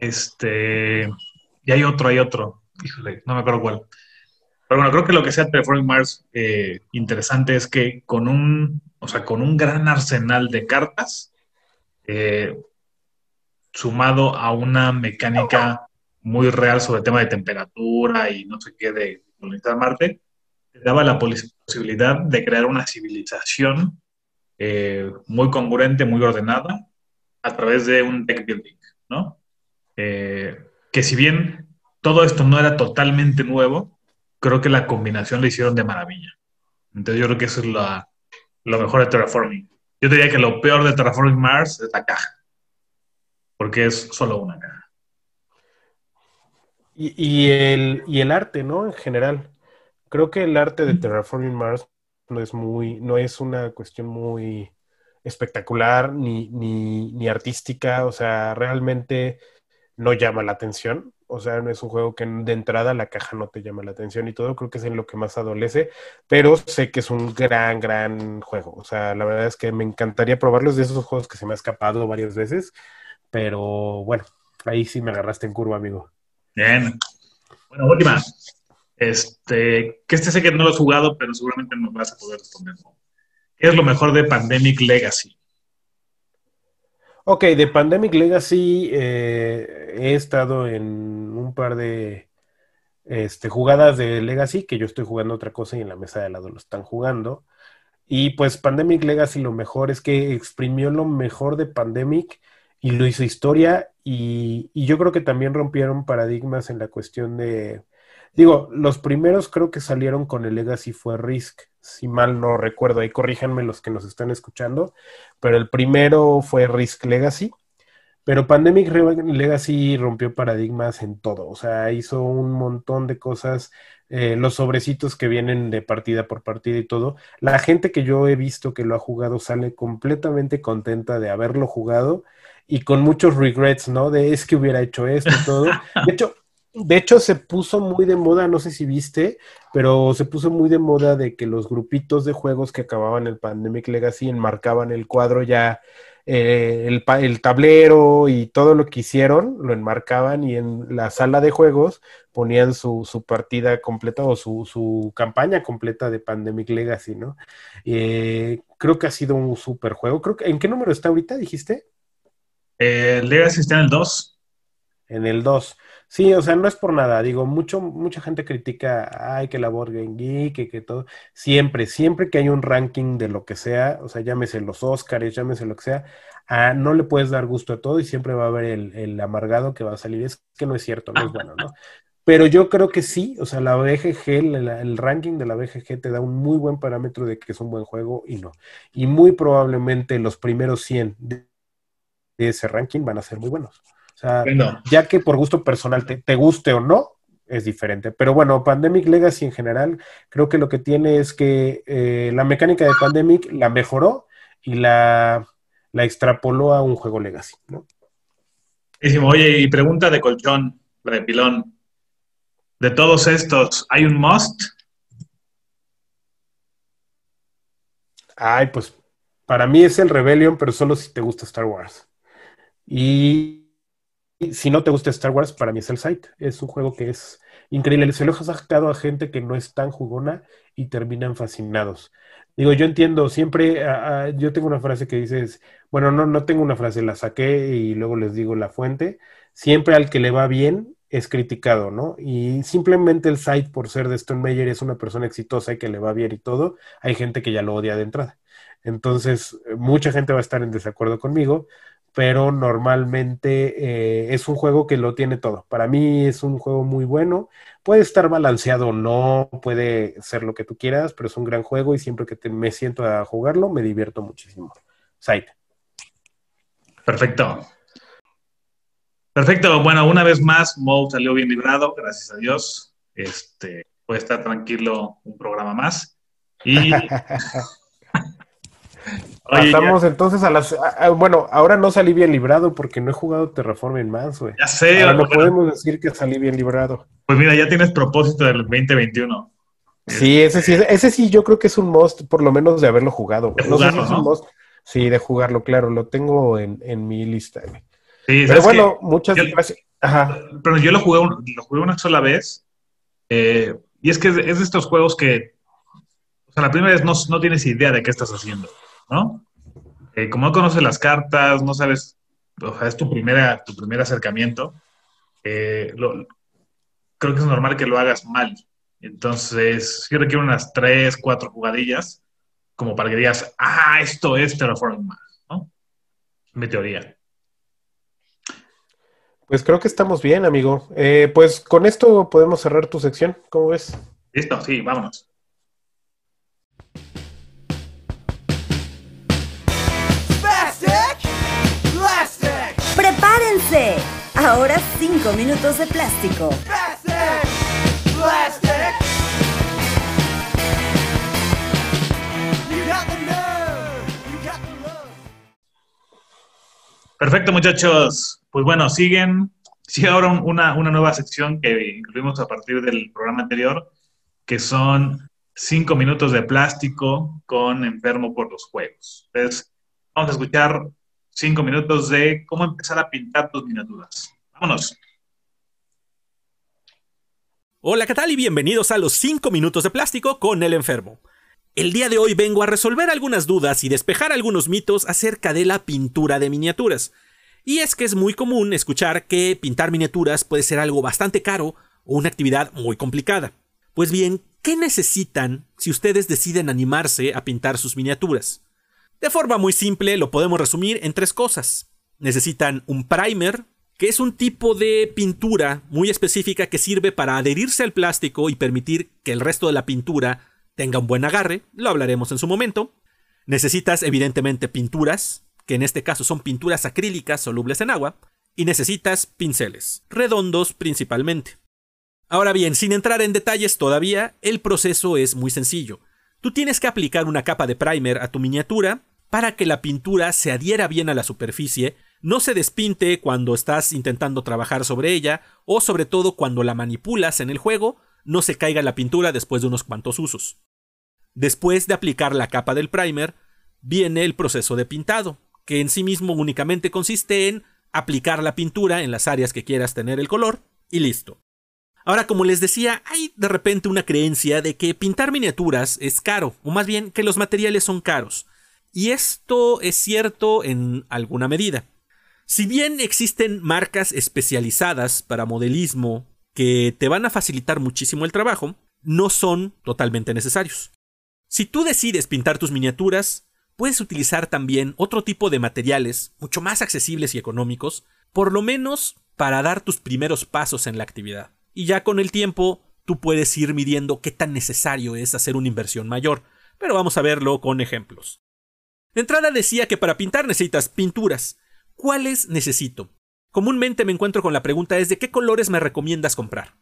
Este. Y hay otro, hay otro. Híjole, no me acuerdo cuál. Pero bueno, creo que lo que sea Terraforming Mars eh, interesante es que con un, o sea, con un gran arsenal de cartas, eh, sumado a una mecánica muy real sobre el tema de temperatura y no sé qué de colonizar Marte, te daba la pos- posibilidad de crear una civilización eh, muy congruente, muy ordenada, a través de un deck building, ¿no? Eh, que si bien todo esto no era totalmente nuevo, creo que la combinación lo hicieron de maravilla. Entonces yo creo que eso es la- lo mejor de Terraforming. Yo diría que lo peor de Terraforming Mars es la caja, porque es solo una caja. Y, y el, y el arte, ¿no? En general. Creo que el arte de Terraforming Mars no es muy, no es una cuestión muy espectacular ni, ni, ni artística, o sea, realmente no llama la atención. O sea, no es un juego que de entrada la caja no te llama la atención y todo, creo que es en lo que más adolece, pero sé que es un gran, gran juego. O sea, la verdad es que me encantaría probarlos de esos juegos que se me ha escapado varias veces, pero bueno, ahí sí me agarraste en curva, amigo. Bien. Bueno, última. Este, que este sé que no lo has jugado, pero seguramente nos vas a poder responder. ¿Qué es lo mejor de Pandemic Legacy? Ok, de Pandemic Legacy eh, he estado en un par de este, jugadas de Legacy, que yo estoy jugando otra cosa y en la mesa de al lado lo están jugando. Y pues Pandemic Legacy lo mejor es que exprimió lo mejor de Pandemic y lo hizo historia y, y yo creo que también rompieron paradigmas en la cuestión de, digo, los primeros creo que salieron con el Legacy fue Risk, si mal no recuerdo, ahí corríjanme los que nos están escuchando, pero el primero fue Risk Legacy. Pero Pandemic Legacy rompió paradigmas en todo, o sea, hizo un montón de cosas, eh, los sobrecitos que vienen de partida por partida y todo. La gente que yo he visto que lo ha jugado sale completamente contenta de haberlo jugado y con muchos regrets, ¿no? De es que hubiera hecho esto y todo. De hecho, de hecho se puso muy de moda, no sé si viste, pero se puso muy de moda de que los grupitos de juegos que acababan el Pandemic Legacy enmarcaban el cuadro ya eh, el, el tablero y todo lo que hicieron, lo enmarcaban y en la sala de juegos ponían su, su partida completa o su, su campaña completa de Pandemic Legacy, ¿no? Eh, creo que ha sido un super juego. Creo que, ¿en qué número está ahorita, dijiste? Eh, Legacy está en el 2. En el 2. Sí, o sea, no es por nada. Digo, mucho, mucha gente critica, ay, que la Board Game Geek, que, que todo. Siempre, siempre que hay un ranking de lo que sea, o sea, llámese los Oscars, llámese lo que sea, ah, no le puedes dar gusto a todo y siempre va a haber el, el amargado que va a salir. Es que no es cierto, no es bueno, ¿no? Pero yo creo que sí, o sea, la BGG, el, el ranking de la BGG te da un muy buen parámetro de que es un buen juego y no. Y muy probablemente los primeros 100 de de ese ranking van a ser muy buenos. Sea, Bueno, ya que por gusto personal te, te guste o no, es diferente. Pero bueno, Pandemic Legacy en general, creo que lo que tiene es que eh, la mecánica de Pandemic la mejoró y la, la extrapoló a un juego Legacy, ¿no? buenísimo. Oye, y pregunta de colchón, la de pilón. De todos estos, ¿hay un must? Ay, pues para mí es el Rebellion, pero solo si te gusta Star Wars. Y si no te gusta Star Wars, para mí es el Sight. Es un juego que es increíble. Se lo he sacado a gente que no es tan jugona y terminan fascinados. Digo, yo entiendo, siempre, ah, ah, yo tengo una frase que dices, bueno, no, no tengo una frase, la saqué y luego les digo la fuente. Siempre al que le va bien es criticado, ¿no? Y simplemente el Sight, por ser de Stone Meyer, es una persona exitosa y que le va bien y todo, hay gente que ya lo odia de entrada. Entonces, mucha gente va a estar en desacuerdo conmigo, pero normalmente eh, es un juego que lo tiene todo. Para mí es un juego muy bueno. Puede estar balanceado o no, puede ser lo que tú quieras, pero es un gran juego y siempre que te- me siento a jugarlo, me divierto muchísimo. Sight. Perfecto. Perfecto. Bueno, una vez más, Mo salió bien librado, gracias a Dios. Este, puede estar tranquilo un programa más. Y. Oye, ya, Pasamos entonces a las... a- a- bueno, ahora no salí bien librado porque no he jugado Terraforming más, güey. ya sé, Ahora no bueno, podemos decir que salí bien librado. pues mira, ya tienes propósito del 2021. Sí, ese sí, ese sí yo creo que es un must, por lo menos de haberlo jugado. güey. De No sé si es un must. Sí, de jugarlo, claro, lo tengo en, en mi lista. güey. Sí, Pero ¿sabes bueno, muchas Yo- gracias. Ajá. Pero yo lo jugué, un- lo jugué una sola vez. eh, y es que es de, es de estos juegos que. O sea, la primera vez no, no tienes idea de qué estás haciendo, ¿no? Eh, como no conoces las cartas, no sabes. O sea, es tu, primera, tu primer acercamiento. eh, lo- creo que es normal que lo hagas mal. Entonces, sí requiere unas tres, cuatro jugadillas como para que digas, ah, esto es Terraforming Mars, ¿no? Mi teoría. Pues creo que estamos bien, amigo. Eh, pues con esto podemos cerrar tu sección. ¿Cómo ves? Listo, sí, vámonos. Ahora 5 minutos de plástico. Plastic! Perfecto, muchachos. Pues bueno, siguen. Sigue ahora un- una, una nueva sección que incluimos a partir del programa anterior, que son cinco minutos de plástico con enfermo por los juegos. Entonces, vamos a escuchar cinco minutos de cómo empezar a pintar tus miniaturas. Vámonos. Hola, ¿qué tal? Y bienvenidos a los 5 minutos de plástico con el enfermo. El día de hoy vengo a resolver algunas dudas y despejar algunos mitos acerca de la pintura de miniaturas. Y es que es muy común escuchar que pintar miniaturas puede ser algo bastante caro o una actividad muy complicada. Pues bien, ¿qué necesitan si ustedes deciden animarse a pintar sus miniaturas? De forma muy simple lo podemos resumir en tres cosas. Necesitan un primer, que es un tipo de pintura muy específica que sirve para adherirse al plástico y permitir que el resto de la pintura tenga un buen agarre, lo hablaremos en su momento. Necesitas evidentemente pinturas, que en este caso son pinturas acrílicas solubles en agua, y necesitas pinceles, redondos principalmente. Ahora bien, sin entrar en detalles todavía, el proceso es muy sencillo. Tú tienes que aplicar una capa de primer a tu miniatura para que la pintura se adhiera bien a la superficie, no se despinte cuando estás intentando trabajar sobre ella, o sobre todo cuando la manipulas en el juego, no se caiga la pintura después de unos cuantos usos. Después de aplicar la capa del primer, viene el proceso de pintado, que en sí mismo únicamente consiste en aplicar la pintura en las áreas que quieras tener el color, y listo. Ahora, como les decía, hay de repente una creencia de que pintar miniaturas es caro, o más bien que los materiales son caros. Y esto es cierto en alguna medida. Si bien existen marcas especializadas para modelismo que te van a facilitar muchísimo el trabajo, no son totalmente necesarios. Si tú decides pintar tus miniaturas, puedes utilizar también otro tipo de materiales mucho más accesibles y económicos, por lo menos para dar tus primeros pasos en la actividad. Y ya con el tiempo tú puedes ir midiendo qué tan necesario es hacer una inversión mayor, pero vamos a verlo con ejemplos. De entrada decía que para pintar necesitas pinturas. ¿Cuáles necesito? Comúnmente me encuentro con la pregunta es de qué colores me recomiendas comprar.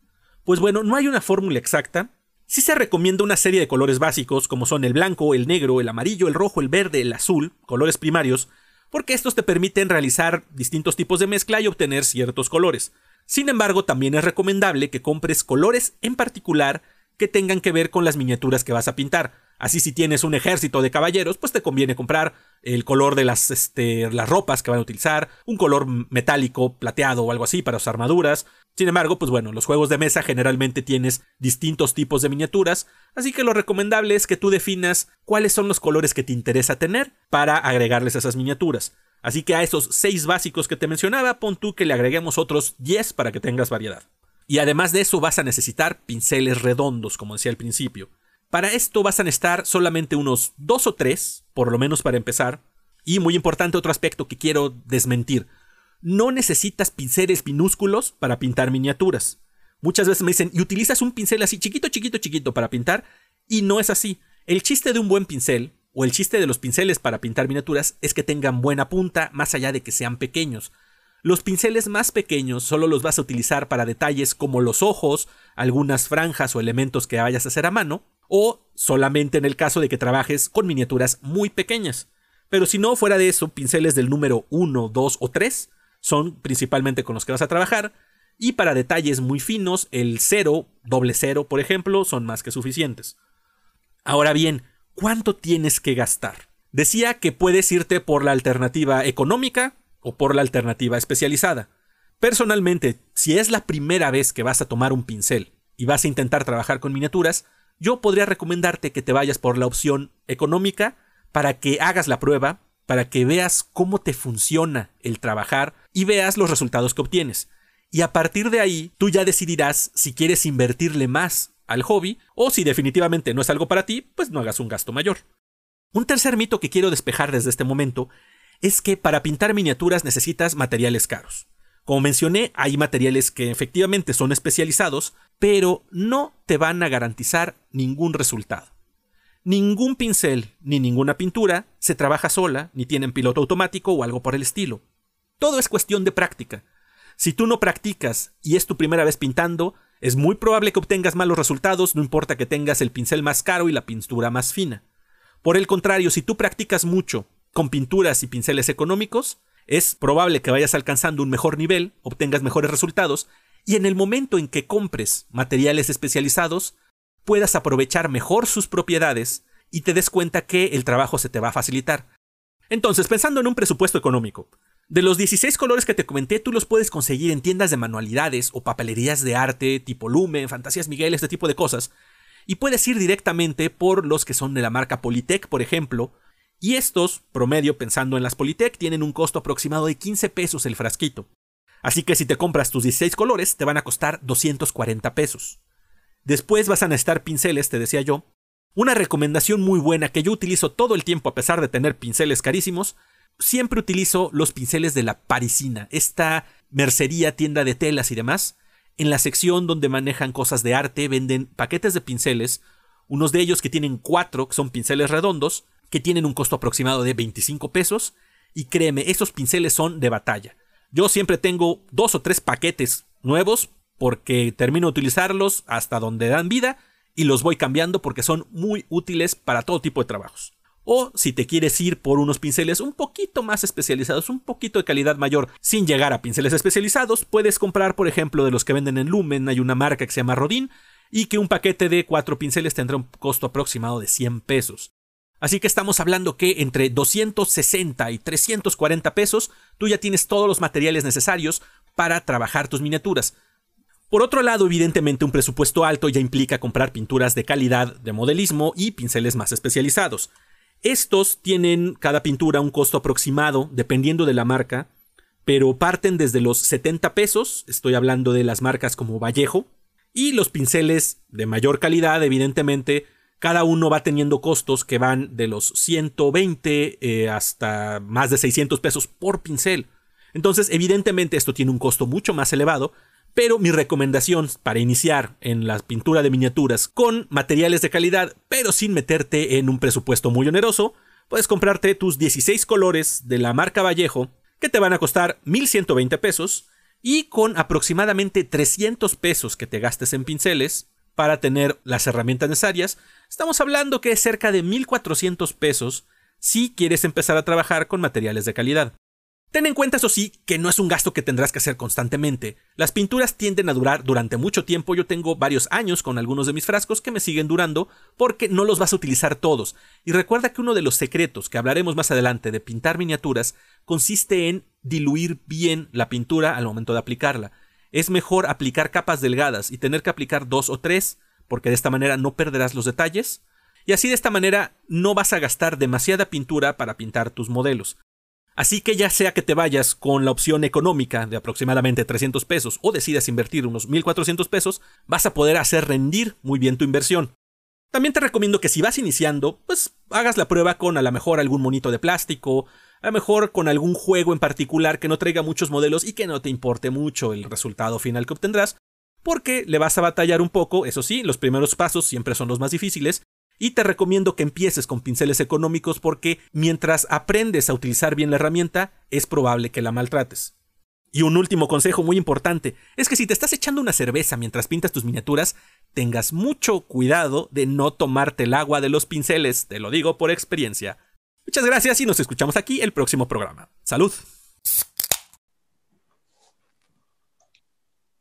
Pues bueno, no hay una fórmula exacta. Sí se recomienda una serie de colores básicos como son el blanco, el negro, el amarillo, el rojo, el verde, el azul, colores primarios, porque estos te permiten realizar distintos tipos de mezcla y obtener ciertos colores. Sin embargo, también es recomendable que compres colores en particular que tengan que ver con las miniaturas que vas a pintar. Así si tienes un ejército de caballeros, pues te conviene comprar el color de las, este, las ropas que van a utilizar, un color metálico, plateado o algo así para sus armaduras. Sin embargo, pues bueno, los juegos de mesa generalmente tienes distintos tipos de miniaturas, así que lo recomendable es que tú definas cuáles son los colores que te interesa tener para agregarles esas miniaturas. Así que a esos seis básicos que te mencionaba, pon tú que le agreguemos otros 10 para que tengas variedad. Y además de eso vas a necesitar pinceles redondos, como decía al principio. Para esto vas a necesitar solamente unos dos o tres, por lo menos para empezar. Y muy importante otro aspecto que quiero desmentir. No necesitas pinceles minúsculos para pintar miniaturas. Muchas veces me dicen, y utilizas un pincel así chiquito, chiquito, chiquito para pintar, y no es así. El chiste de un buen pincel, o el chiste de los pinceles para pintar miniaturas, es que tengan buena punta, más allá de que sean pequeños. Los pinceles más pequeños solo los vas a utilizar para detalles como los ojos, algunas franjas o elementos que vayas a hacer a mano, o solamente en el caso de que trabajes con miniaturas muy pequeñas. Pero si no, fuera de eso, pinceles del número 1, 2 o 3 son principalmente con los que vas a trabajar, y para detalles muy finos, el 0, doble 0, por ejemplo, son más que suficientes. Ahora bien, ¿cuánto tienes que gastar? Decía que puedes irte por la alternativa económica o por la alternativa especializada. Personalmente, si es la primera vez que vas a tomar un pincel y vas a intentar trabajar con miniaturas, yo podría recomendarte que te vayas por la opción económica para que hagas la prueba, para que veas cómo te funciona el trabajar y veas los resultados que obtienes. Y a partir de ahí, tú ya decidirás si quieres invertirle más al hobby o si definitivamente no es algo para ti, pues no hagas un gasto mayor. Un tercer mito que quiero despejar desde este momento es que para pintar miniaturas necesitas materiales caros. Como mencioné, hay materiales que efectivamente son especializados, pero no te van a garantizar ningún resultado. Ningún pincel ni ninguna pintura se trabaja sola, ni tienen piloto automático o algo por el estilo. Todo es cuestión de práctica. Si tú no practicas y es tu primera vez pintando, es muy probable que obtengas malos resultados, no importa que tengas el pincel más caro y la pintura más fina. Por el contrario, si tú practicas mucho con pinturas y pinceles económicos, es probable que vayas alcanzando un mejor nivel, obtengas mejores resultados, y en el momento en que compres materiales especializados, puedas aprovechar mejor sus propiedades y te des cuenta que el trabajo se te va a facilitar. Entonces, pensando en un presupuesto económico, de los 16 colores que te comenté, tú los puedes conseguir en tiendas de manualidades o papelerías de arte, tipo Lumen, Fantasías Miguel, este tipo de cosas. Y puedes ir directamente por los que son de la marca Politec, por ejemplo. Y estos, promedio pensando en las Politec, tienen un costo aproximado de 15 pesos el frasquito. Así que si te compras tus 16 colores, te van a costar 240 pesos. Después vas a necesitar pinceles, te decía yo. Una recomendación muy buena que yo utilizo todo el tiempo a pesar de tener pinceles carísimos siempre utilizo los pinceles de la Parisina, esta mercería, tienda de telas y demás. En la sección donde manejan cosas de arte venden paquetes de pinceles, unos de ellos que tienen cuatro, que son pinceles redondos, que tienen un costo aproximado de 25 pesos. Y créeme, esos pinceles son de batalla. Yo siempre tengo dos o tres paquetes nuevos porque termino de utilizarlos hasta donde dan vida y los voy cambiando porque son muy útiles para todo tipo de trabajos. O si te quieres ir por unos pinceles un poquito más especializados, un poquito de calidad mayor, sin llegar a pinceles especializados, puedes comprar, por ejemplo, de los que venden en Lumen, hay una marca que se llama Rodin, y que un paquete de cuatro pinceles tendrá un costo aproximado de 100 pesos. Así que estamos hablando que entre 260 y 340 pesos tú ya tienes todos los materiales necesarios para trabajar tus miniaturas. Por otro lado, evidentemente un presupuesto alto ya implica comprar pinturas de calidad de modelismo y pinceles más especializados. Estos tienen cada pintura un costo aproximado, dependiendo de la marca, pero parten desde los 70 pesos, estoy hablando de las marcas como Vallejo, y los pinceles de mayor calidad, evidentemente, cada uno va teniendo costos que van de los 120 eh, hasta más de 600 pesos por pincel. Entonces, evidentemente, esto tiene un costo mucho más elevado, pero mi recomendación para iniciar en la pintura de miniaturas con materiales de calidad, pero sin meterte en un presupuesto muy oneroso, puedes comprarte tus 16 colores de la marca Vallejo, que te van a costar 1120 pesos, y con aproximadamente 300 pesos que te gastes en pinceles para tener las herramientas necesarias, estamos hablando que es cerca de 1400 pesos si quieres empezar a trabajar con materiales de calidad. Ten en cuenta, eso sí, que no es un gasto que tendrás que hacer constantemente. Las pinturas tienden a durar durante mucho tiempo. Yo tengo varios años con algunos de mis frascos que me siguen durando porque no los vas a utilizar todos. Y recuerda que uno de los secretos que hablaremos más adelante de pintar miniaturas consiste en diluir bien la pintura al momento de aplicarla. Es mejor aplicar capas delgadas y tener que aplicar dos o tres, porque de esta manera no perderás los detalles. Y así de esta manera no vas a gastar demasiada pintura para pintar tus modelos. Así que ya sea que te vayas con la opción económica de aproximadamente 300 pesos o decidas invertir unos 1400 pesos, vas a poder hacer rendir muy bien tu inversión. También te recomiendo que si vas iniciando, pues hagas la prueba con a lo mejor algún monito de plástico, a lo mejor con algún juego en particular que no traiga muchos modelos y que no te importe mucho el resultado final que obtendrás, porque le vas a batallar un poco, eso sí, los primeros pasos siempre son los más difíciles, y te recomiendo que empieces con pinceles económicos porque mientras aprendes a utilizar bien la herramienta, es probable que la maltrates. Y un último consejo muy importante es que si te estás echando una cerveza mientras pintas tus miniaturas, tengas mucho cuidado de no tomarte el agua de los pinceles, te lo digo por experiencia. Muchas gracias y nos escuchamos aquí el próximo programa. Salud.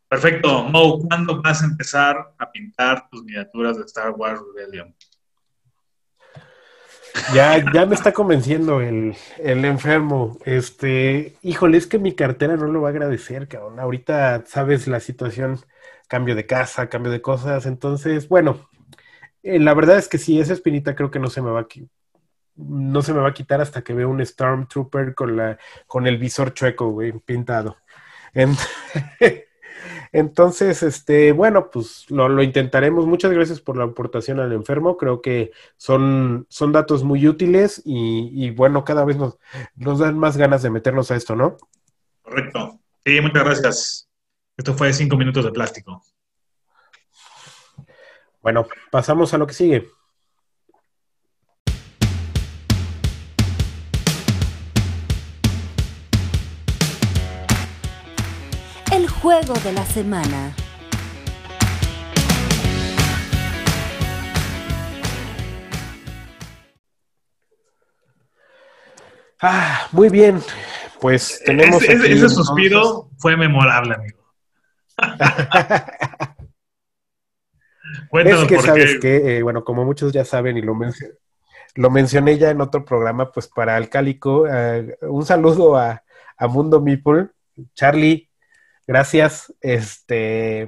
Perfecto. Mo, ¿cuándo vas a empezar a pintar tus miniaturas de Star Wars Rebellion? Ya, ya me está convenciendo el, el enfermo. Este, híjole, es que mi cartera no lo va a agradecer, cabrón. Ahorita sabes la situación, cambio de casa, cambio de cosas. Entonces, bueno, eh, la verdad es que sí, esa espinita creo que no se me va a no se me va a quitar hasta que vea un Stormtrooper con la, con el visor chueco, güey, pintado. En- Entonces, este, bueno, pues lo, lo intentaremos. Muchas gracias por la aportación al enfermo. Creo que son, son datos muy útiles y, y bueno, cada vez nos, nos dan más ganas de meternos a esto, ¿no? Correcto. Sí, muchas gracias. Esto fue cinco minutos de plástico. Bueno, pasamos a lo que sigue. Juego de la semana. Ah, muy bien. Pues tenemos. ese, aquí, ese entonces- suspiro fue memorable, amigo. Es que sabes qué. que, eh, bueno, como muchos ya saben y lo, mencio- lo mencioné ya en otro programa, pues para Alcálico, eh, un saludo a, a Mundo Meeple. Charlie, gracias. Este,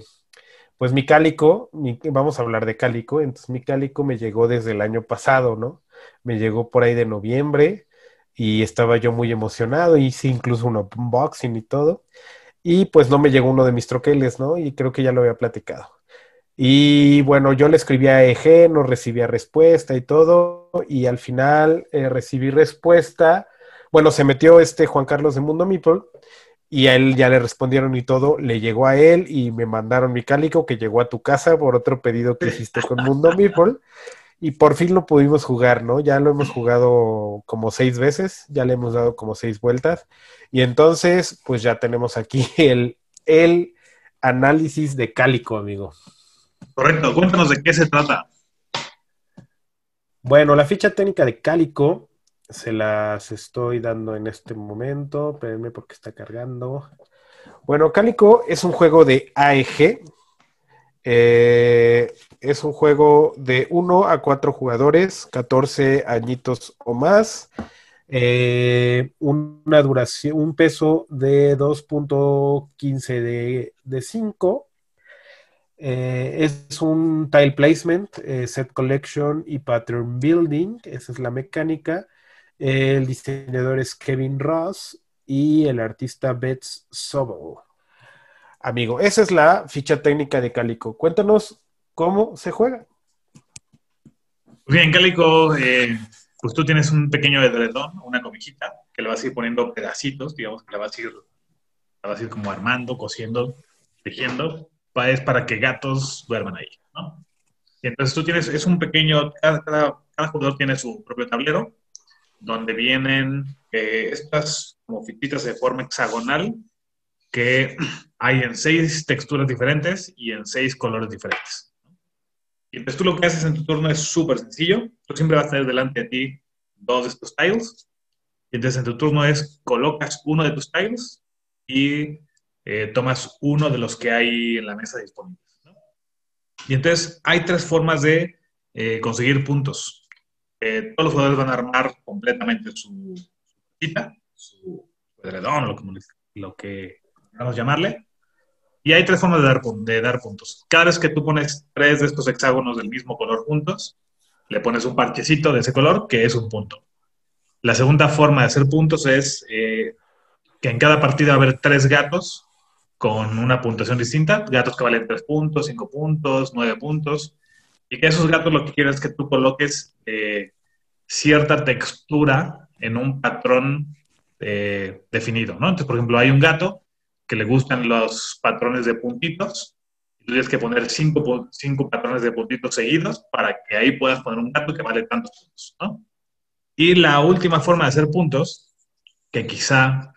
pues mi cálico, vamos a hablar de cálico, entonces mi cálico me llegó desde el año pasado, ¿no? Me llegó por ahí de noviembre y estaba yo muy emocionado, hice incluso un unboxing y todo. Y pues no me llegó uno de mis troqueles, ¿no? Y creo que ya lo había platicado. Y bueno, yo le escribí a EG, no recibía respuesta y todo, y al final eh, recibí respuesta. Bueno, se metió este Juan Carlos de Mundo Meeple y a él ya le respondieron y todo, le llegó a él y me mandaron mi cálico que llegó a tu casa por otro pedido que hiciste con Mundo Meeple. Y por fin lo pudimos jugar, ¿no? Ya lo hemos jugado como seis veces, ya le hemos dado como seis vueltas. Y entonces, pues ya tenemos aquí el, el análisis de cálico, amigo. Correcto, cuéntanos de qué se trata. Bueno, la ficha técnica de Cálico se las estoy dando en este momento. Espérenme porque está cargando. Bueno, Cálico es un juego de AEG. Eh, es un juego de 1 a 4 jugadores, 14 añitos o más. Eh, una duración, un peso de 2.15 de, de 5. Eh, es un tile placement, set collection y pattern building. Esa es la mecánica. El diseñador es Kevin Ross y el artista Betts Sobel. Amigo, esa es la ficha técnica de Calico. Cuéntanos cómo se juega. Bien, Cálico, eh, pues tú tienes un pequeño edredón, una comijita, que le vas a ir poniendo pedacitos, digamos que la vas a ir, la vas a ir como armando, cosiendo, tejiendo, pa- es para que gatos duerman ahí, ¿no? Entonces tú tienes, es un pequeño, cada, cada jugador tiene su propio tablero, donde vienen eh, estas como fichitas de forma hexagonal, que hay en seis texturas diferentes y en seis colores diferentes. Y entonces tú lo que haces en tu turno es súper sencillo. Tú siempre vas a tener delante de ti dos de estos tiles. Y entonces en tu turno es colocas uno de tus tiles y eh, tomas uno de los que hay en la mesa disponibles. Y entonces hay tres formas de eh, conseguir puntos. Eh, todos los jugadores van a armar completamente su cita, su edredón, lo que, lo que a llamarle. Y hay tres formas de dar, pun- de dar puntos. Cada vez que tú pones tres de estos hexágonos del mismo color juntos, le pones un parchecito de ese color que es un punto. La segunda forma de hacer puntos es eh, que en cada partida va a haber tres gatos con una puntuación distinta, gatos que valen tres puntos, cinco puntos, nueve puntos, y que esos gatos lo que quieren es que tú coloques eh, cierta textura en un patrón eh, definido, ¿no? Entonces, por ejemplo, hay un gato que le gustan los patrones de puntitos, y tú tienes que poner cinco, cinco patrones de puntitos seguidos para que ahí puedas poner un gato que vale tantos puntos, ¿no? Y la última forma de hacer puntos, que quizá,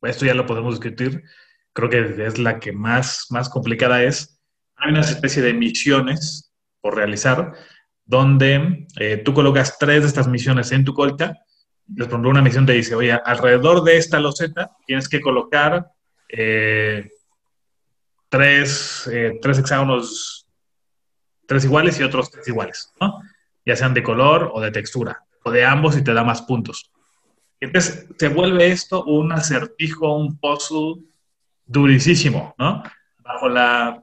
pues, esto ya lo podemos discutir, creo que es la que más, más complicada es, hay una especie de misiones por realizar, donde eh, tú colocas tres de estas misiones en tu colcha, les pondré una misión te dice, oye, alrededor de esta loseta tienes que colocar eh, tres, eh, tres hexágonos, tres iguales y otros tres iguales, ¿no? Ya sean de color o de textura, o de ambos y te da más puntos. Entonces, se vuelve esto un acertijo, un puzzle durísimo, ¿no? Bajo, la,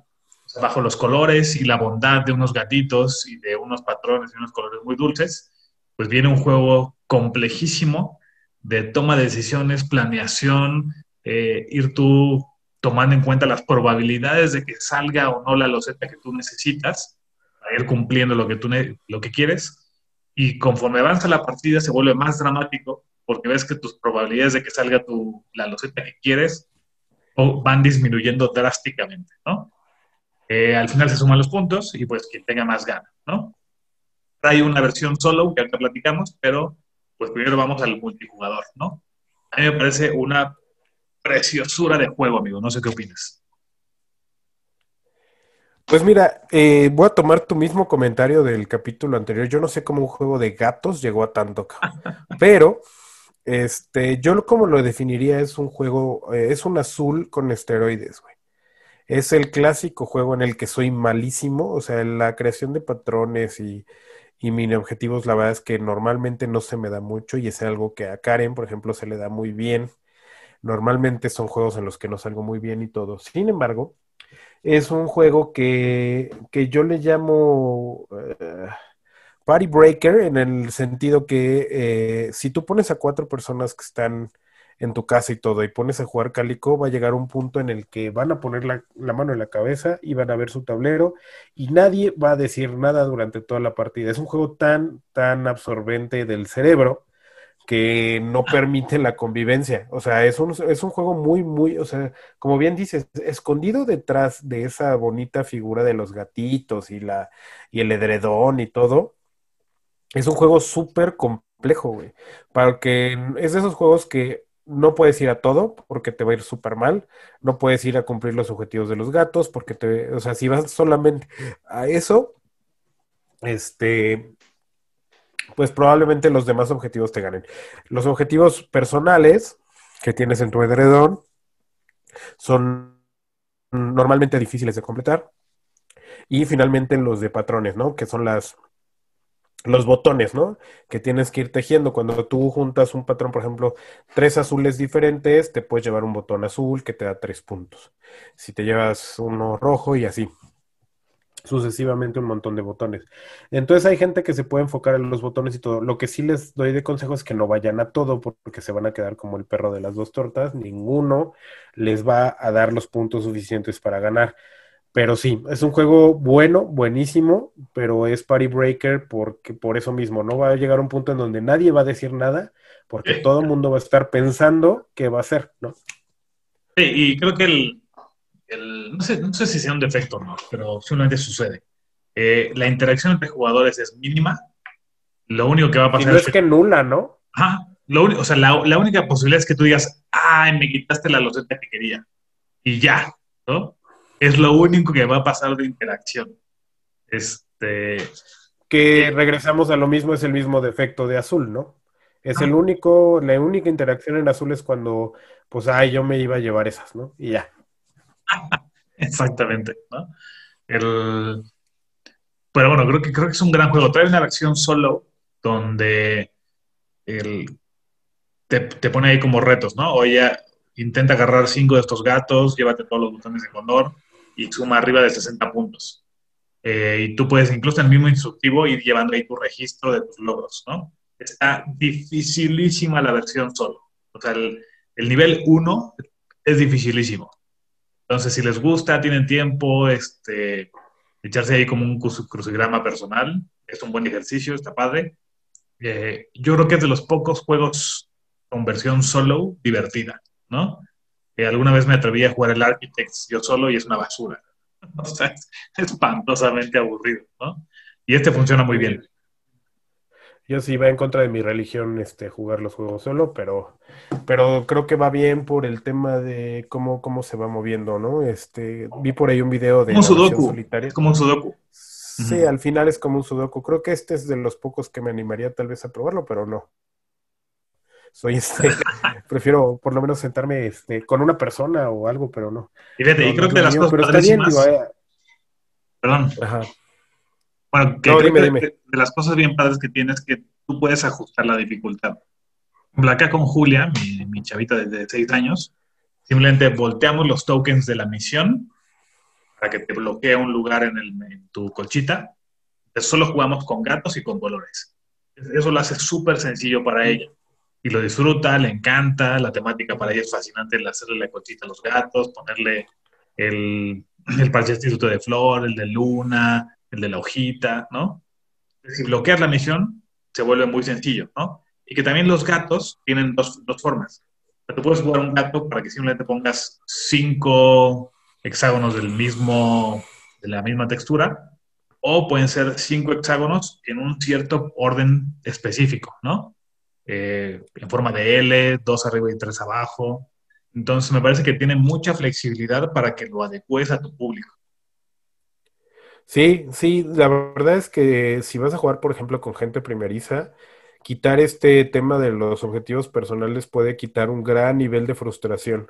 bajo los colores y la bondad de unos gatitos y de unos patrones y unos colores muy dulces, pues viene un juego complejísimo de toma de decisiones, planeación, eh, ir tú tomando en cuenta las probabilidades de que salga o no la loseta que tú necesitas ir cumpliendo lo que tú lo que quieres. Y conforme avanza la partida se vuelve más dramático porque ves que tus probabilidades de que salga tu, la loseta que quieres van disminuyendo drásticamente, ¿no? Eh, al final se suman los puntos y pues quien tenga más gana, ¿no? Hay una versión solo que ahorita platicamos, pero pues primero vamos al multijugador, ¿no? A mí me parece una preciosura de juego, amigo. No sé qué opinas. Pues mira, eh, voy a tomar tu mismo comentario del capítulo anterior. Yo no sé cómo un juego de gatos llegó a tanto, pero Este, yo como lo definiría es un juego, eh, es un azul con esteroides, güey. Es el clásico juego en el que soy malísimo, o sea, la creación de patrones y, y mini objetivos, la verdad es que normalmente no se me da mucho y es algo que a Karen, por ejemplo, se le da muy bien. Normalmente son juegos en los que no salgo muy bien y todo. Sin embargo, es un juego que, que yo le llamo eh, Party Breaker en el sentido que eh, si tú pones a cuatro personas que están en tu casa y todo y pones a jugar Calico, va a llegar un punto en el que van a poner la, la mano en la cabeza y van a ver su tablero y nadie va a decir nada durante toda la partida. Es un juego tan, tan absorbente del cerebro que no permite la convivencia. O sea, es un, es un juego muy, muy, o sea, como bien dices, escondido detrás de esa bonita figura de los gatitos y la, y el edredón y todo, es un juego súper complejo, güey. Porque es de esos juegos que no puedes ir a todo porque te va a ir súper mal. No puedes ir a cumplir los objetivos de los gatos porque te, o sea, si vas solamente a eso, este, pues probablemente los demás objetivos te ganen. Los objetivos personales que tienes en tu edredón son normalmente difíciles de completar. Y finalmente los de patrones, ¿no? Que son las, los botones, ¿no? Que tienes que ir tejiendo. Cuando tú juntas un patrón, por ejemplo, tres azules diferentes, te puedes llevar un botón azul que te da tres puntos. Si te llevas uno rojo y así. Sucesivamente un montón de botones. Entonces hay gente que se puede enfocar en los botones y todo. Lo que sí les doy de consejo es que no vayan a todo porque se van a quedar como el perro de las dos tortas. Ninguno les va a dar los puntos suficientes para ganar. Pero sí, es un juego bueno, buenísimo, pero es Party Breaker porque por eso mismo no va a llegar un punto en donde nadie va a decir nada porque Sí. todo el mundo va a estar pensando qué va a hacer, ¿no? Sí, y creo que el, el- no sé, no sé si sea un defecto o no, pero simplemente sucede. Eh, la interacción entre jugadores es mínima. Lo único que va a Y pasar no es que nula, ¿no? Ajá. Lo o sea, la, la única posibilidad es que tú digas, ay, me quitaste la loseta que quería. Y ya, ¿no? Es lo único que va a pasar de interacción. Este, Que regresamos a lo mismo, es el mismo defecto de azul, ¿no? Es el único, la única interacción en azul es cuando, pues, ay, yo me iba a llevar esas, ¿no? Y ya. exactamente, ¿no? El, pero bueno, creo que, creo que es un gran juego. Trae una versión solo donde el, te, te pone ahí como retos, ¿no? Oye, intenta agarrar cinco de estos gatos, llévate todos los botones de color y suma arriba de 60 puntos. Eh, y tú puedes incluso en el mismo instructivo ir llevando ahí tu registro de tus logros, ¿no? Está dificilísima la versión solo. O sea, el, el nivel 1 es dificilísimo. Entonces, si les gusta, tienen tiempo, este, echarse ahí como un cruci- crucigrama personal, es un buen ejercicio, está padre. Eh, yo creo que es de los pocos juegos con versión solo divertida, ¿no? Eh, alguna vez me atreví a jugar el Architects yo solo y es una basura. O sea, es espantosamente aburrido, ¿no? Y este funciona muy bien. Yo sí va en contra de mi religión, este, jugar los juegos solo, pero, pero creo que va bien por el tema de cómo, cómo se va moviendo, ¿no? Este, vi por ahí un video de Como sudoku. solitaria. Como un sudoku. Sí, al final es como un sudoku. Creo que este es de los pocos que me animaría tal vez a probarlo, pero no. Soy este, prefiero por lo menos sentarme este, con una persona o algo, pero no. Y fíjate, y creo no que de las mío, cosas pero está bien, digo, eh, perdón, ajá. Bueno, que No, creo dime, que dime. de las cosas bien padres que tienes es que tú puedes ajustar la dificultad. Acá con Julia, mi, mi chavita de 6 años, simplemente volteamos los tokens de la misión para que te bloquee un lugar en, el- en tu colchita. Entonces, solo jugamos con gatos y con colores. Eso lo hace súper sencillo para ella. Y lo disfruta, le encanta, la temática para ella es fascinante, el hacerle la colchita a los gatos, ponerle el, el parchecito de flor, el de luna, el de la hojita, ¿no? Si bloquear la misión se vuelve muy sencillo, ¿no? Y que también los gatos tienen dos, dos formas. O sea, tú puedes jugar un gato para que simplemente pongas cinco hexágonos del mismo, de la misma textura, o pueden ser cinco hexágonos en un cierto orden específico, ¿no? Eh, en forma de L, dos arriba y tres abajo. Entonces me parece que tiene mucha flexibilidad para que lo adecues a tu público. Sí, sí, la verdad es que si vas a jugar, por ejemplo, con gente primeriza, quitar este tema de los objetivos personales puede quitar un gran nivel de frustración.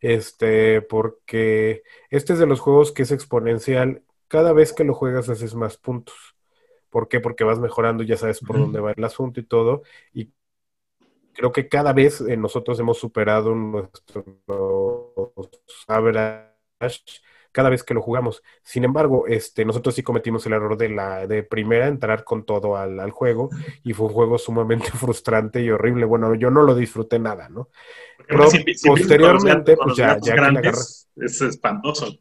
Este, porque este es de los juegos que es exponencial. Cada vez que lo juegas haces más puntos. ¿Por qué? Porque vas mejorando, ya sabes por dónde va el asunto y todo. Y creo que cada vez eh, nosotros hemos superado nuestro average cada vez que lo jugamos. Sin embargo, este, nosotros sí cometimos el error de la de primera entrar con todo al, al juego y fue un juego sumamente frustrante y horrible. Bueno, yo no lo disfruté nada, ¿no? Pero si- si posteriormente, pues ya- ya grandes, es espantoso.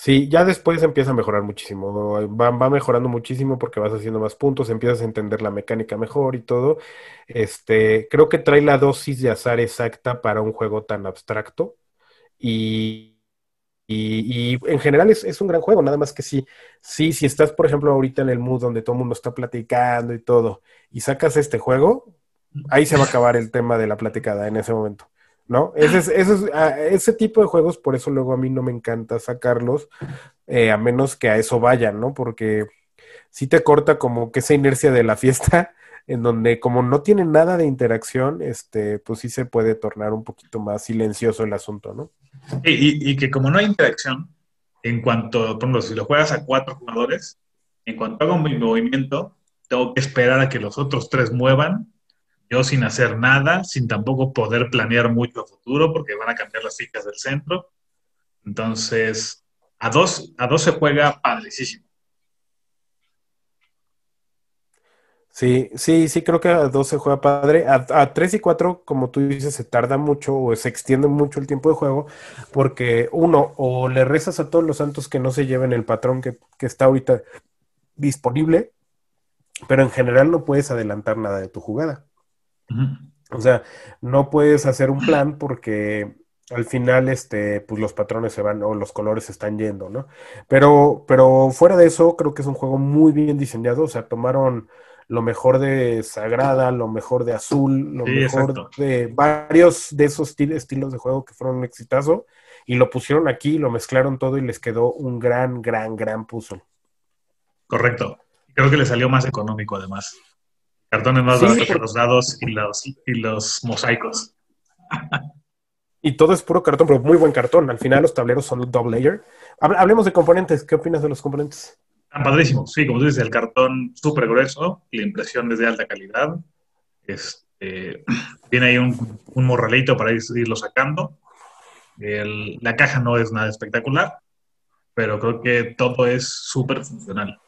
Sí, ya después empieza a mejorar muchísimo. Va, va mejorando muchísimo porque vas haciendo más puntos, empiezas a entender la mecánica mejor y todo. Este, creo que trae la dosis de azar exacta para un juego tan abstracto. Y, y, y en general es, es un gran juego, nada más que sí, sí, si estás, por ejemplo, ahorita en el mood donde todo el mundo está platicando y todo, y sacas este juego, ahí se va a acabar el tema de la platicada en ese momento. ¿No? Ese, es- ese, es- a- ese tipo de juegos, por eso luego a mí no me encanta sacarlos, eh, a menos que a eso vayan, ¿no? Porque sí te corta como que esa inercia de la fiesta, en donde como no tiene nada de interacción, este, pues sí se puede tornar un poquito más silencioso el asunto, ¿no? Y, y- y que como no hay interacción, en cuanto, por ejemplo, si lo juegas a cuatro jugadores, en cuanto hago mi movimiento, tengo que esperar a que los otros tres muevan, yo sin hacer nada, sin tampoco poder planear mucho a futuro, porque van a cambiar las fichas del centro. Entonces, a dos, a dos se juega padricísimo. Sí, sí, sí, creo que a dos se juega padre. A, a tres y cuatro, como tú dices, se tarda mucho o se extiende mucho el tiempo de juego, porque uno, o le rezas a todos los santos que no se lleven el patrón que, que está ahorita disponible, pero en general no puedes adelantar nada de tu jugada. O sea, no puedes hacer un plan porque al final, este, pues los patrones se van o los colores se están yendo, ¿no? Pero, pero fuera de eso, creo que es un juego muy bien diseñado. O sea, tomaron lo mejor de Sagrada, lo mejor de Azul, lo Sí, mejor exacto. de varios de esos esti- estilos de juego que fueron un exitazo y lo pusieron aquí, lo mezclaron todo y les quedó un gran, gran, gran puzzle. Correcto. Creo que le salió más económico además. Cartón es más Sí, barato que porque- los dados y los, y los mosaicos. Y todo es puro cartón, pero muy buen cartón. Al final los tableros son double layer. Hable- Hablemos de componentes. ¿Qué opinas de los componentes? Están padrísimos. Sí, como tú dices, el cartón súper grueso, la impresión es de alta calidad. Este, tiene ahí un, un morralito para ir- irlo sacando. El- la caja no es nada espectacular, pero creo que todo es súper funcional.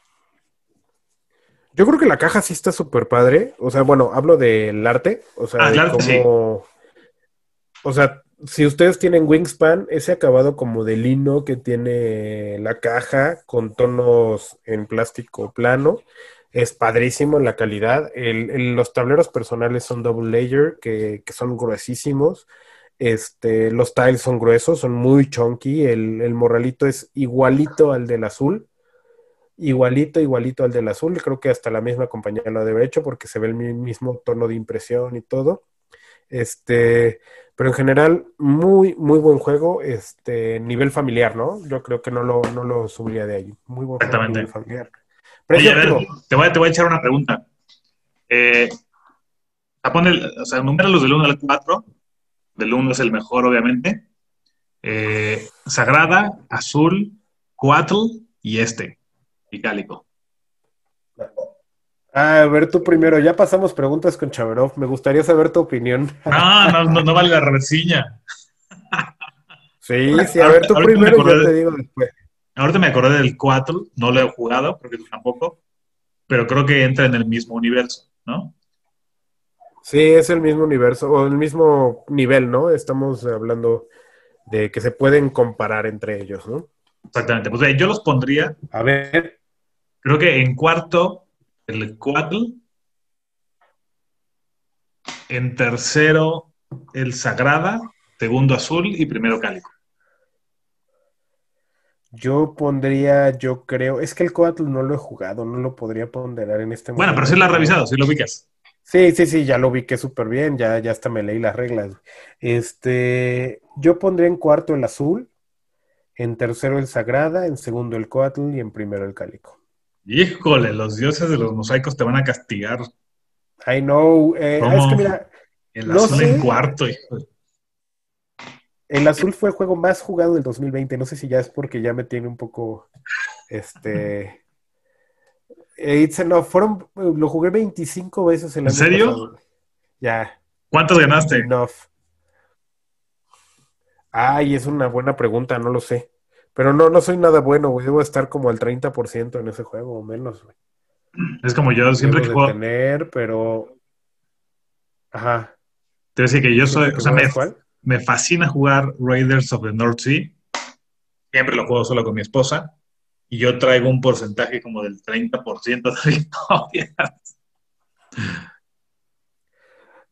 Yo creo que la caja sí está súper padre. O sea, bueno, hablo del arte. O sea, Ah, de arte, sí. O sea, si ustedes tienen Wingspan, ese acabado como de lino que tiene la caja con tonos en plástico plano, es padrísimo la calidad. El- el- los tableros personales son double layer, que, que son gruesísimos. Este, los tiles son gruesos, son muy chunky. El, el morralito es igualito al del azul. Igualito, igualito al del azul. Creo que hasta la misma compañía lo debe haber hecho porque se ve el mi- mismo tono de impresión y todo. Este, pero en general, muy, muy buen juego. Este, nivel familiar, ¿no? Yo creo que no lo, no lo subiría de ahí. Muy buen juego Exactamente. nivel familiar. Oye, a ver, te voy, a- te voy a echar una pregunta. Eh, o sea, numera los del 1 al 4. Del 1 es el mejor, obviamente. Eh, Sagrada, Azul, Cuatl y este, y Cálico. Ah, a ver tú primero. Ya pasamos preguntas con Chaverov. Me gustaría saber tu opinión. No, no, no, no vale la reversiña. Sí, sí, a ver tú Ahorita primero yo te digo después. Ahorita me acordé del Cuatl, no lo he jugado, creo que tú tampoco, pero creo que entra en el mismo universo, ¿no? Sí, es el mismo universo o el mismo nivel, ¿no? Estamos hablando de que se pueden comparar entre ellos, ¿no? Exactamente. Pues eh, yo los pondría, A ver, creo que en cuarto, el Cuatl. En tercero, el Sagrada. Segundo, Azul. Y primero, Cálico. yo pondría, yo creo, es que el Coatl no lo he jugado, no lo podría ponderar en este Bueno, momento. pero sí lo has revisado, sí lo ubicas. Sí, sí, sí, ya lo vi que súper bien, ya, ya hasta me leí las reglas. Este, yo pondría en cuarto el azul, en tercero el Sagrada, en segundo el Coatl y en primero el Cálico. Híjole, los dioses de los mosaicos te van a castigar. I know. eh, ¿Cómo? es que mira, El No azul sé. en cuarto, hijo. de- el azul fue el juego más jugado del 2020. No sé si ya es porque ya me tiene un poco. Este. It's enough. Fueron, lo jugué 25 veces el ¿En año serio? pasado. Ya, ¿Cuántos ganaste? enough. Ay, es una buena pregunta, no lo sé. Pero no, no soy nada bueno, güey. Debo estar como al 30% en ese juego o menos, güey. Es como yo siempre que Debo juego. tener, pero. Ajá. Te voy a decir que yo soy. O sea, me, me fascina jugar Raiders of the North Sea. Siempre lo juego solo con mi esposa. Y yo traigo un porcentaje como del 30% de victorias.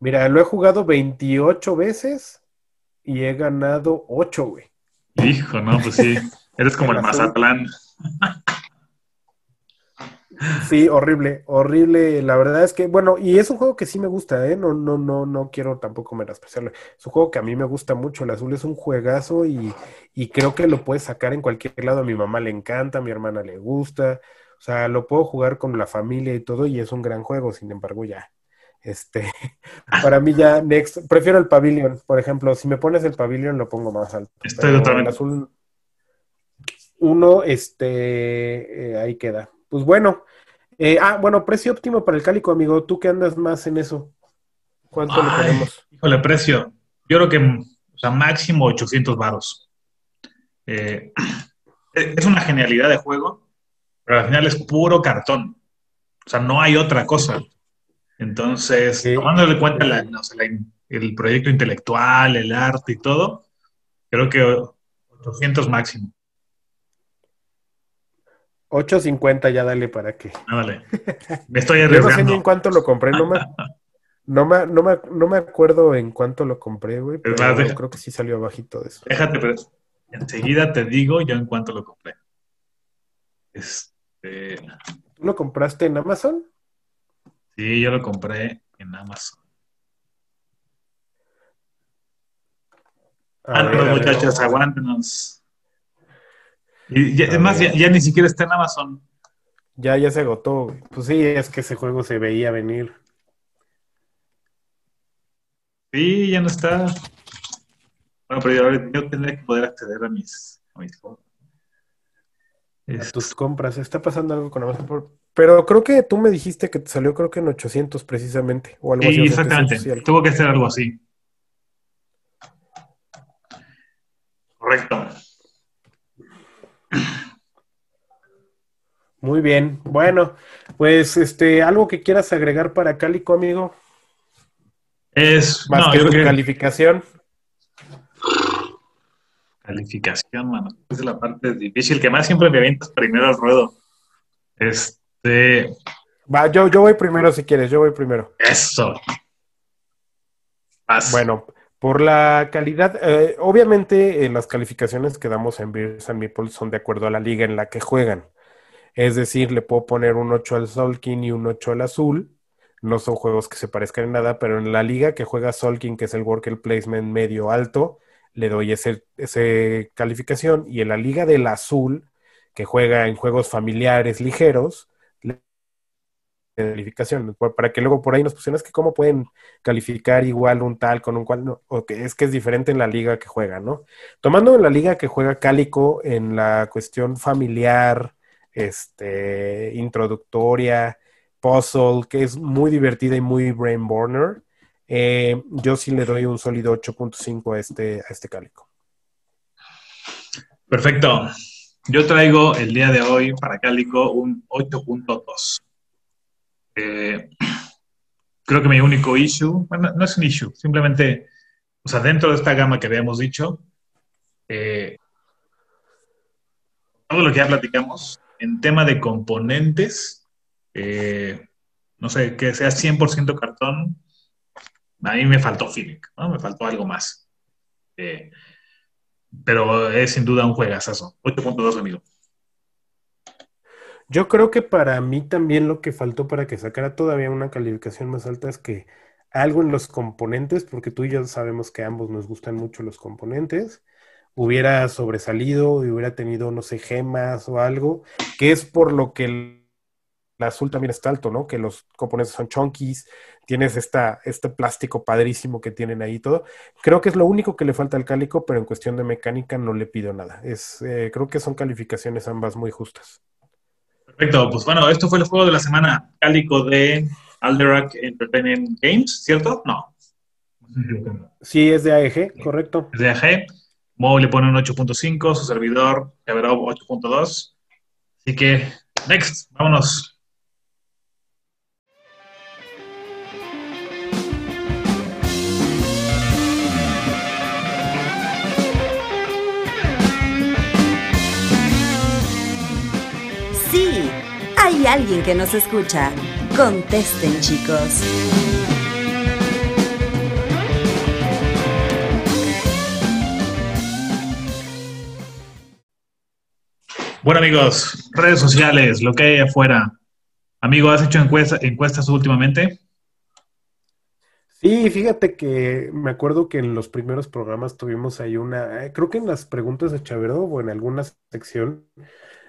Mira, lo he jugado 28 veces y he ganado 8, güey. Hijo, no, pues sí. Eres como el. Mazatlán. Sí, horrible, horrible. La verdad es que, bueno, y es un juego que sí me gusta, ¿eh? No, no, no, no quiero tampoco menospreciarlo. Es un juego que a mí me gusta mucho. El azul es un juegazo y, y creo que lo puedes sacar en cualquier lado. A mi mamá le encanta, a mi hermana le gusta. O sea, lo puedo jugar con la familia y todo, y es un gran juego. Sin embargo, ya. Este, para mí ya, next, prefiero el Pavilion, por ejemplo. Si me pones el Pavilion, lo pongo más alto. Estoy totalmente- azul, uno, este, eh, ahí queda. Pues bueno. Eh, ah, bueno, precio óptimo para el cálico, amigo. ¿Tú qué andas más en eso? ¿Cuánto le Ay, ponemos? Híjole, precio. Yo creo que, o sea, máximo 800 varos. Eh, es una genialidad de juego, pero al final es puro cartón. O sea, no hay otra cosa. Entonces, Sí. cuenta la- no sé, la- el proyecto intelectual, el arte y todo, creo que 800 máximo. 8.50 ya dale para que. Ándale. Me estoy Yo no sé ni arriesgando. en cuánto lo compré, no me, no me, no me, no me acuerdo en cuánto lo compré, güey, pero creo que sí salió abajito de eso. Déjate, pero enseguida te digo yo en cuánto lo compré. Este, ¿Tú lo compraste en Amazon? Sí, yo lo compré en Amazon. A Ah, ver, no, a ver, muchachos, aguántenos. Y ya- A además, ya, ya ni siquiera está en Amazon. Ya, ya se agotó. Pues sí, es que ese juego se veía venir. Sí, ya no está. Bueno, pero yo, yo tendría que poder acceder a mis. A mis A Es- tus compras. Está pasando algo con Amazon. por- Pero creo que tú me dijiste que te salió, creo que en 800 precisamente, o algo así. sí, 700 exactamente. Tuvo que ser algo así. Correcto. Muy bien. Bueno, pues este, algo que quieras agregar para Cálico, amigo, Es. más no, que yo tu creo que calificación. calificación, mano. Esa es la parte difícil que más siempre me avientas primero al ruedo. Este. Va, yo, yo voy primero si quieres, yo voy primero. Eso. Vas. Bueno, por la calidad, eh, obviamente eh, las calificaciones que damos en Beers and Meeples son de acuerdo a la liga en la que juegan. Es decir, le puedo poner un 8 al Solkin y un 8 al Azul. No son juegos que se parezcan en nada, pero en la liga que juega Solkin, que es el worker placement medio alto, le doy ese, ese calificación. Y en la liga del Azul, que juega en juegos familiares ligeros, calificación, para que luego por ahí nos pusieran que cómo pueden calificar igual un tal con un cual, no, o que es que es diferente en la liga que juega, ¿no? Tomando la liga que juega Cálico en la cuestión familiar, este, introductoria, puzzle, que es muy divertida y muy brain burner, eh, yo sí le doy un sólido 8.5 a este, a este Cálico. Perfecto. Yo traigo el día de hoy para Cálico un 8.2. Eh, creo que mi único issue, bueno, no es un issue, simplemente, o sea, dentro de esta gama que habíamos dicho, eh, todo lo que ya platicamos, en tema de componentes, eh, no sé, que sea 100% cartón, a mí me faltó feeling, ¿no? Me faltó algo más. Pero es sin duda un juegazazo. 8.2, amigo. Yo creo que para mí también lo que faltó para que sacara todavía una calificación más alta es que algo en los componentes, porque tú y yo sabemos que ambos nos gustan mucho los componentes, hubiera sobresalido y hubiera tenido, no sé, gemas o algo, que es por lo que azul también está alto, ¿no? Que los componentes son chunkies, tienes esta, este plástico padrísimo que tienen ahí todo. Creo que es lo único que le falta al cálico, pero en cuestión de mecánica no le pido nada. Es, eh, creo que son calificaciones ambas muy justas. Perfecto, pues bueno, esto fue el juego de la semana cálico de Alderac Entertainment Games, ¿cierto? No. Sí, es de AEG, correcto. Es de AG. Mo le pone un 8.5, su servidor Chaverov 8.2. Así que, next, vámonos. Alguien que nos escucha. Contesten, chicos. Bueno, amigos, redes sociales, lo que hay afuera. Amigo, ¿has hecho encuesta- encuestas últimamente? Sí, fíjate que me acuerdo que en los primeros programas tuvimos ahí una, eh, creo que en las preguntas de Chavero o en alguna sección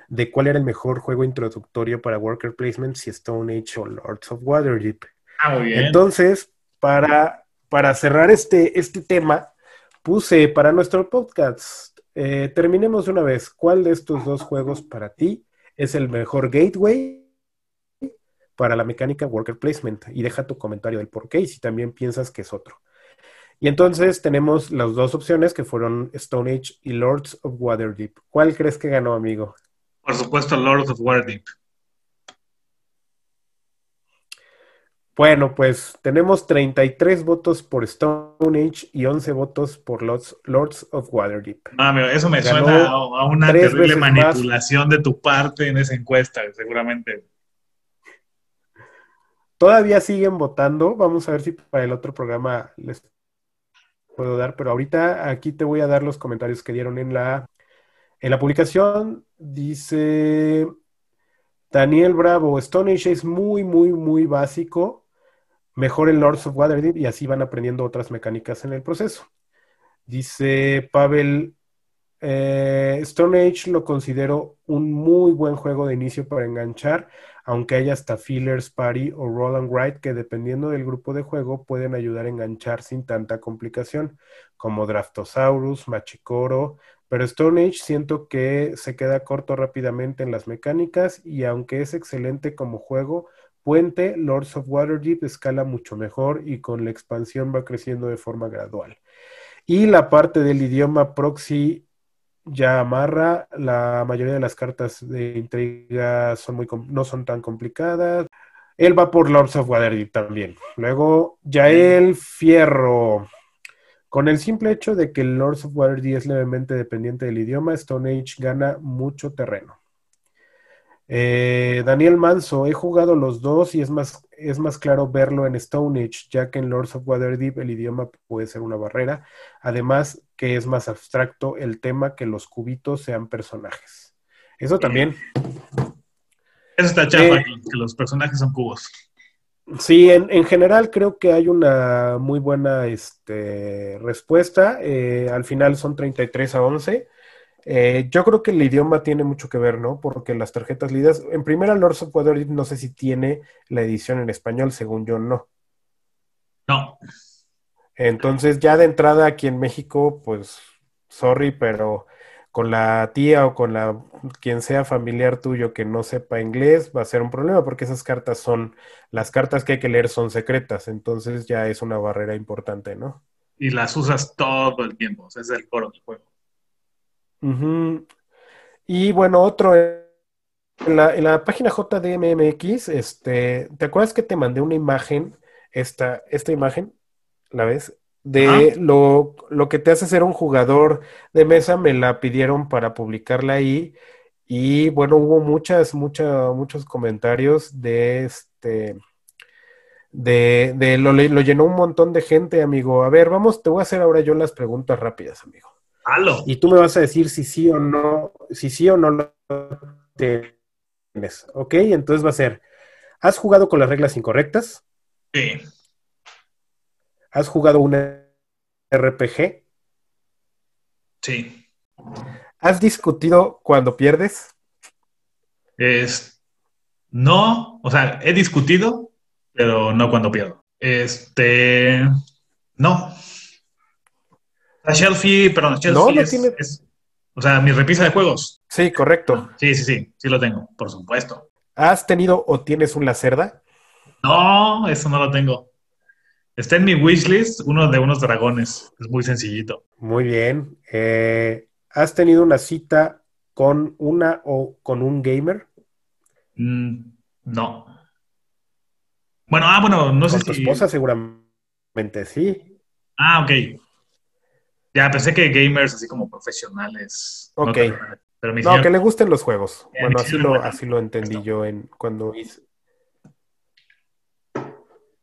de cuál era el mejor juego introductorio para Worker Placement, si Stone Age o Lords of Waterdeep. Ah, muy bien. Entonces, para, para cerrar este, este tema, puse para nuestro podcast, eh, terminemos de una vez, ¿cuál de estos dos juegos para ti es el mejor gateway para la mecánica Worker Placement? Y deja tu comentario del por qué y si también piensas que es otro. Y entonces tenemos las dos opciones que fueron Stone Age y Lords of Waterdeep. ¿Cuál crees que ganó, amigo? Por supuesto, Lord of Waterdeep. Bueno, pues tenemos 33 votos por Stone Age y 11 votos por Lords, Lords of Waterdeep. Amigo, eso me Ganó suena a, a una terrible más. manipulación de tu parte en esa encuesta, seguramente. Todavía siguen votando. Vamos a ver si para el otro programa les puedo dar, pero ahorita aquí te voy a dar los comentarios que dieron en la, en la publicación. Dice Daniel Bravo, Stone Age es muy, muy, muy básico. Mejor el Lords of Waterdeep y así van aprendiendo otras mecánicas en el proceso. Dice Pavel, eh, Stone Age lo considero un muy buen juego de inicio para enganchar, aunque haya hasta fillers, party o roll and write que dependiendo del grupo de juego pueden ayudar a enganchar sin tanta complicación, como Draftosaurus, Machicoro, pero Stone Age siento que se queda corto rápidamente en las mecánicas y aunque es excelente como juego, Puente, Lords of Waterdeep escala mucho mejor y con la expansión va creciendo de forma gradual. Y la parte del idioma proxy ya amarra, la mayoría de las cartas de intriga son muy no son tan complicadas. Él va por Lords of Waterdeep también. Luego, Yael Fierro. Con el simple hecho de que Lords of Waterdeep es levemente dependiente del idioma, Stone Age gana mucho terreno. Eh, Daniel Manso, he jugado los dos y es más, es más claro verlo en Stone Age, ya que en Lords of Waterdeep el idioma puede ser una barrera. Además, que es más abstracto el tema que los cubitos sean personajes. Eso también. Eso está chafa, Eh, que los personajes son cubos. Sí, en, en general creo que hay una muy buena este, respuesta. Eh, al final son 33 a 11. Eh, yo creo que el idioma tiene mucho que ver, ¿no? Porque las tarjetas leídas, en primera, of Waterdeep no sé si tiene la edición en español, según yo no. No, Entonces, ya de entrada aquí en México, pues, sorry, pero con la tía o con la quien sea familiar tuyo que no sepa inglés, va a ser un problema porque esas cartas son, las cartas que hay que leer son secretas, entonces ya es una barrera importante, ¿no? y las usas todo el tiempo. O sea, es el coro del juego. Ujú. Y bueno, otro, en la, en la página JDMMX, este, ¿te acuerdas que te mandé una imagen, esta, esta imagen, ¿la ves? De lo, lo que te hace ser un jugador de mesa, me la pidieron para publicarla ahí. Y bueno, hubo muchas, muchas, muchos comentarios de este, de, de lo, lo llenó un montón de gente, amigo. A ver, vamos, te voy a hacer ahora yo las preguntas rápidas, amigo. ¡Halo! Y tú me vas a decir si sí o no, si sí o no lo tienes. ¿Ok? Entonces va a ser, ¿has jugado con las reglas incorrectas? Sí, ¿Has jugado un RPG? sí. ¿Has discutido cuando pierdes? Es, No, o sea, he discutido, pero no cuando pierdo. Este, no. La Shelfie, perdón, Shelfie No, no es- tiene- es- o sea, mi repisa de juegos. Sí, correcto. Sí, sí, sí, sí lo tengo, por supuesto. ¿Has tenido o tienes un Lacerda? No, eso no lo tengo. Está en mi wishlist, uno de unos dragones. Es muy sencillito. Muy bien. Eh, ¿has tenido una cita con una o con un gamer? Mm, no. Bueno, ah, bueno, no sé con tu si. esposa seguramente sí. Ah, ok. Ya, pensé que gamers así como profesionales. Ok. Pero No, señor- que le gusten los juegos. Eh, Bueno, mi así señor lo, bueno. así lo entendí yo en cuando hice.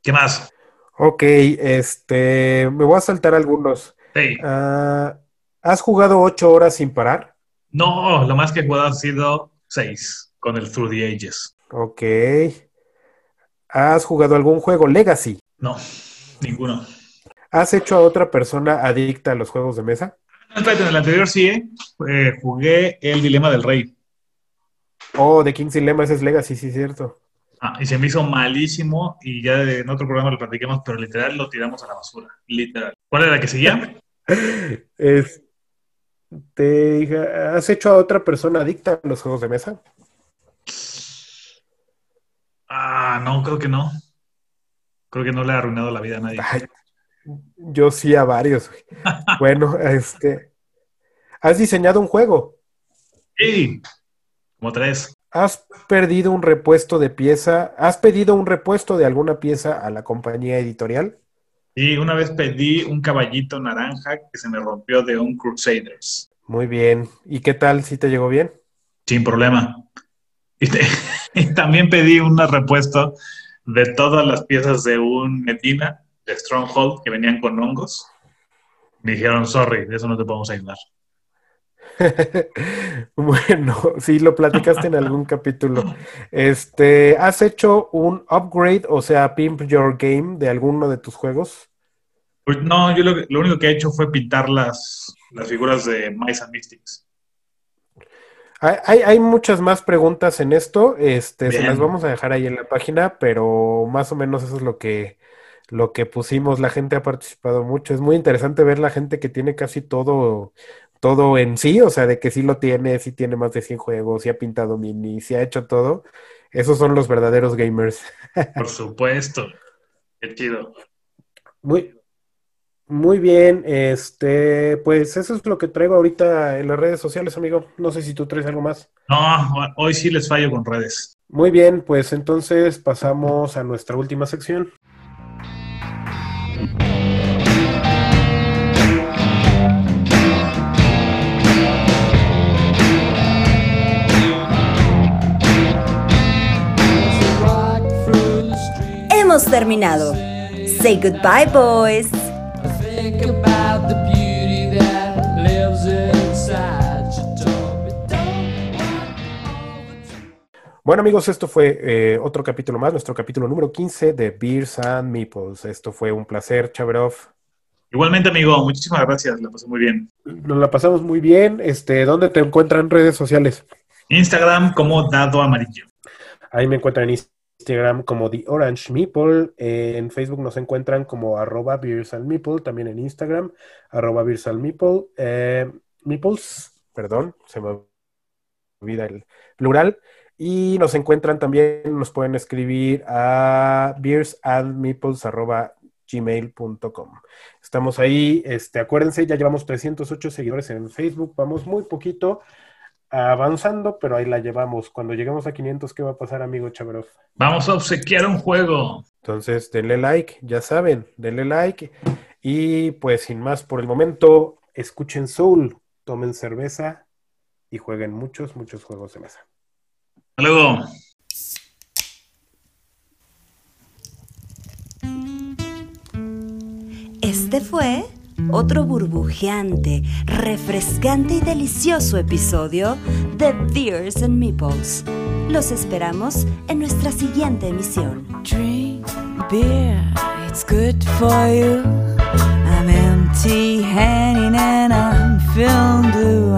¿Qué más? Ok, este, me voy a saltar algunos. Ah, ¿has jugado ocho horas sin parar? No, lo más que he jugado ha sido seis con el Through the Ages. Ok. ¿Has jugado algún juego Legacy? No, ninguno. ¿Has hecho a otra persona adicta a los juegos de mesa? En el anterior sí, ¿eh? Eh, jugué El Dilema del Rey. Oh, The King's Dilemma, ese es Legacy, sí, cierto. Ah, y se me hizo malísimo y ya en otro programa lo platiquemos, pero literal lo tiramos a la basura. Literal. ¿Cuál era la que seguía? Es- te dije, ¿has hecho a otra persona adicta a los juegos de mesa? Ah, no, creo que no. Creo que no le ha arruinado la vida a nadie. Ay, yo sí a varios. Bueno, este, ¿has diseñado un juego? Sí, como tres. ¿Has perdido un repuesto de pieza? ¿Has pedido un repuesto de alguna pieza a la compañía editorial? Y una vez pedí un caballito naranja que se me rompió de un Crusaders. Muy bien. ¿Y qué tal? ¿Si te llegó bien? Sin problema. Y, te- y también pedí un repuesto de todas las piezas de un Medina, de Stronghold, que venían con hongos. Me dijeron, sorry, de eso no te podemos ayudar. Bueno, sí, lo platicaste en algún capítulo. Este, ¿has hecho un upgrade, o sea, pimp your game de alguno de tus juegos? Pues no, yo lo, único que he hecho fue pintar las, las figuras de Mice and Mystics. Hay, hay, hay muchas más preguntas en esto, este, se las vamos a dejar ahí en la página, pero más o menos eso es lo que, lo que pusimos. La gente ha participado mucho. Es muy interesante ver la gente que tiene casi todo, todo en sí, o sea, de que sí lo tiene, sí tiene más de 100 juegos, sí ha pintado mini, sí ha hecho todo. Esos son los verdaderos gamers. Por supuesto. Qué chido. Muy, muy bien, este, pues eso es lo que traigo ahorita en las redes sociales, amigo. No sé si tú traes algo más. No, hoy sí les fallo con redes. Muy bien, pues entonces pasamos a nuestra última sección. Hemos terminado. Say goodbye, boys. Bueno amigos, esto fue eh, otro capítulo más, nuestro capítulo número 15 de Beers and Meeples. Esto fue un placer, Chaverov. Igualmente, amigo, muchísimas gracias. La pasé muy bien. Nos la pasamos muy bien. Este, ¿dónde te encuentran en redes sociales? Instagram como Dado Amarillo. Ahí me encuentran en Instagram como The Orange Meeple. En Facebook nos encuentran como arroba Beers and Meeple. También en Instagram, arroba Beers and Meeple. Eh, Meeples, perdón, se me olvida el plural. Y nos encuentran también, nos pueden escribir a beersandmeeples arroba gmail.com. Estamos ahí, este, acuérdense, ya llevamos 308 seguidores en Facebook, vamos muy poquito avanzando, pero ahí la llevamos. Cuando lleguemos a 500, ¿qué va a pasar, amigo Chaverov? Vamos a obsequiar un juego. Entonces, denle like, ya saben, denle like. Y pues sin más por el momento, escuchen Soul, tomen cerveza y jueguen muchos, muchos juegos de mesa. Hasta luego. Este fue otro burbujeante, refrescante y delicioso episodio de Beers and Meeples. Los esperamos en nuestra siguiente emisión. Drink beer, it's good for you. I'm empty handed and I'm feeling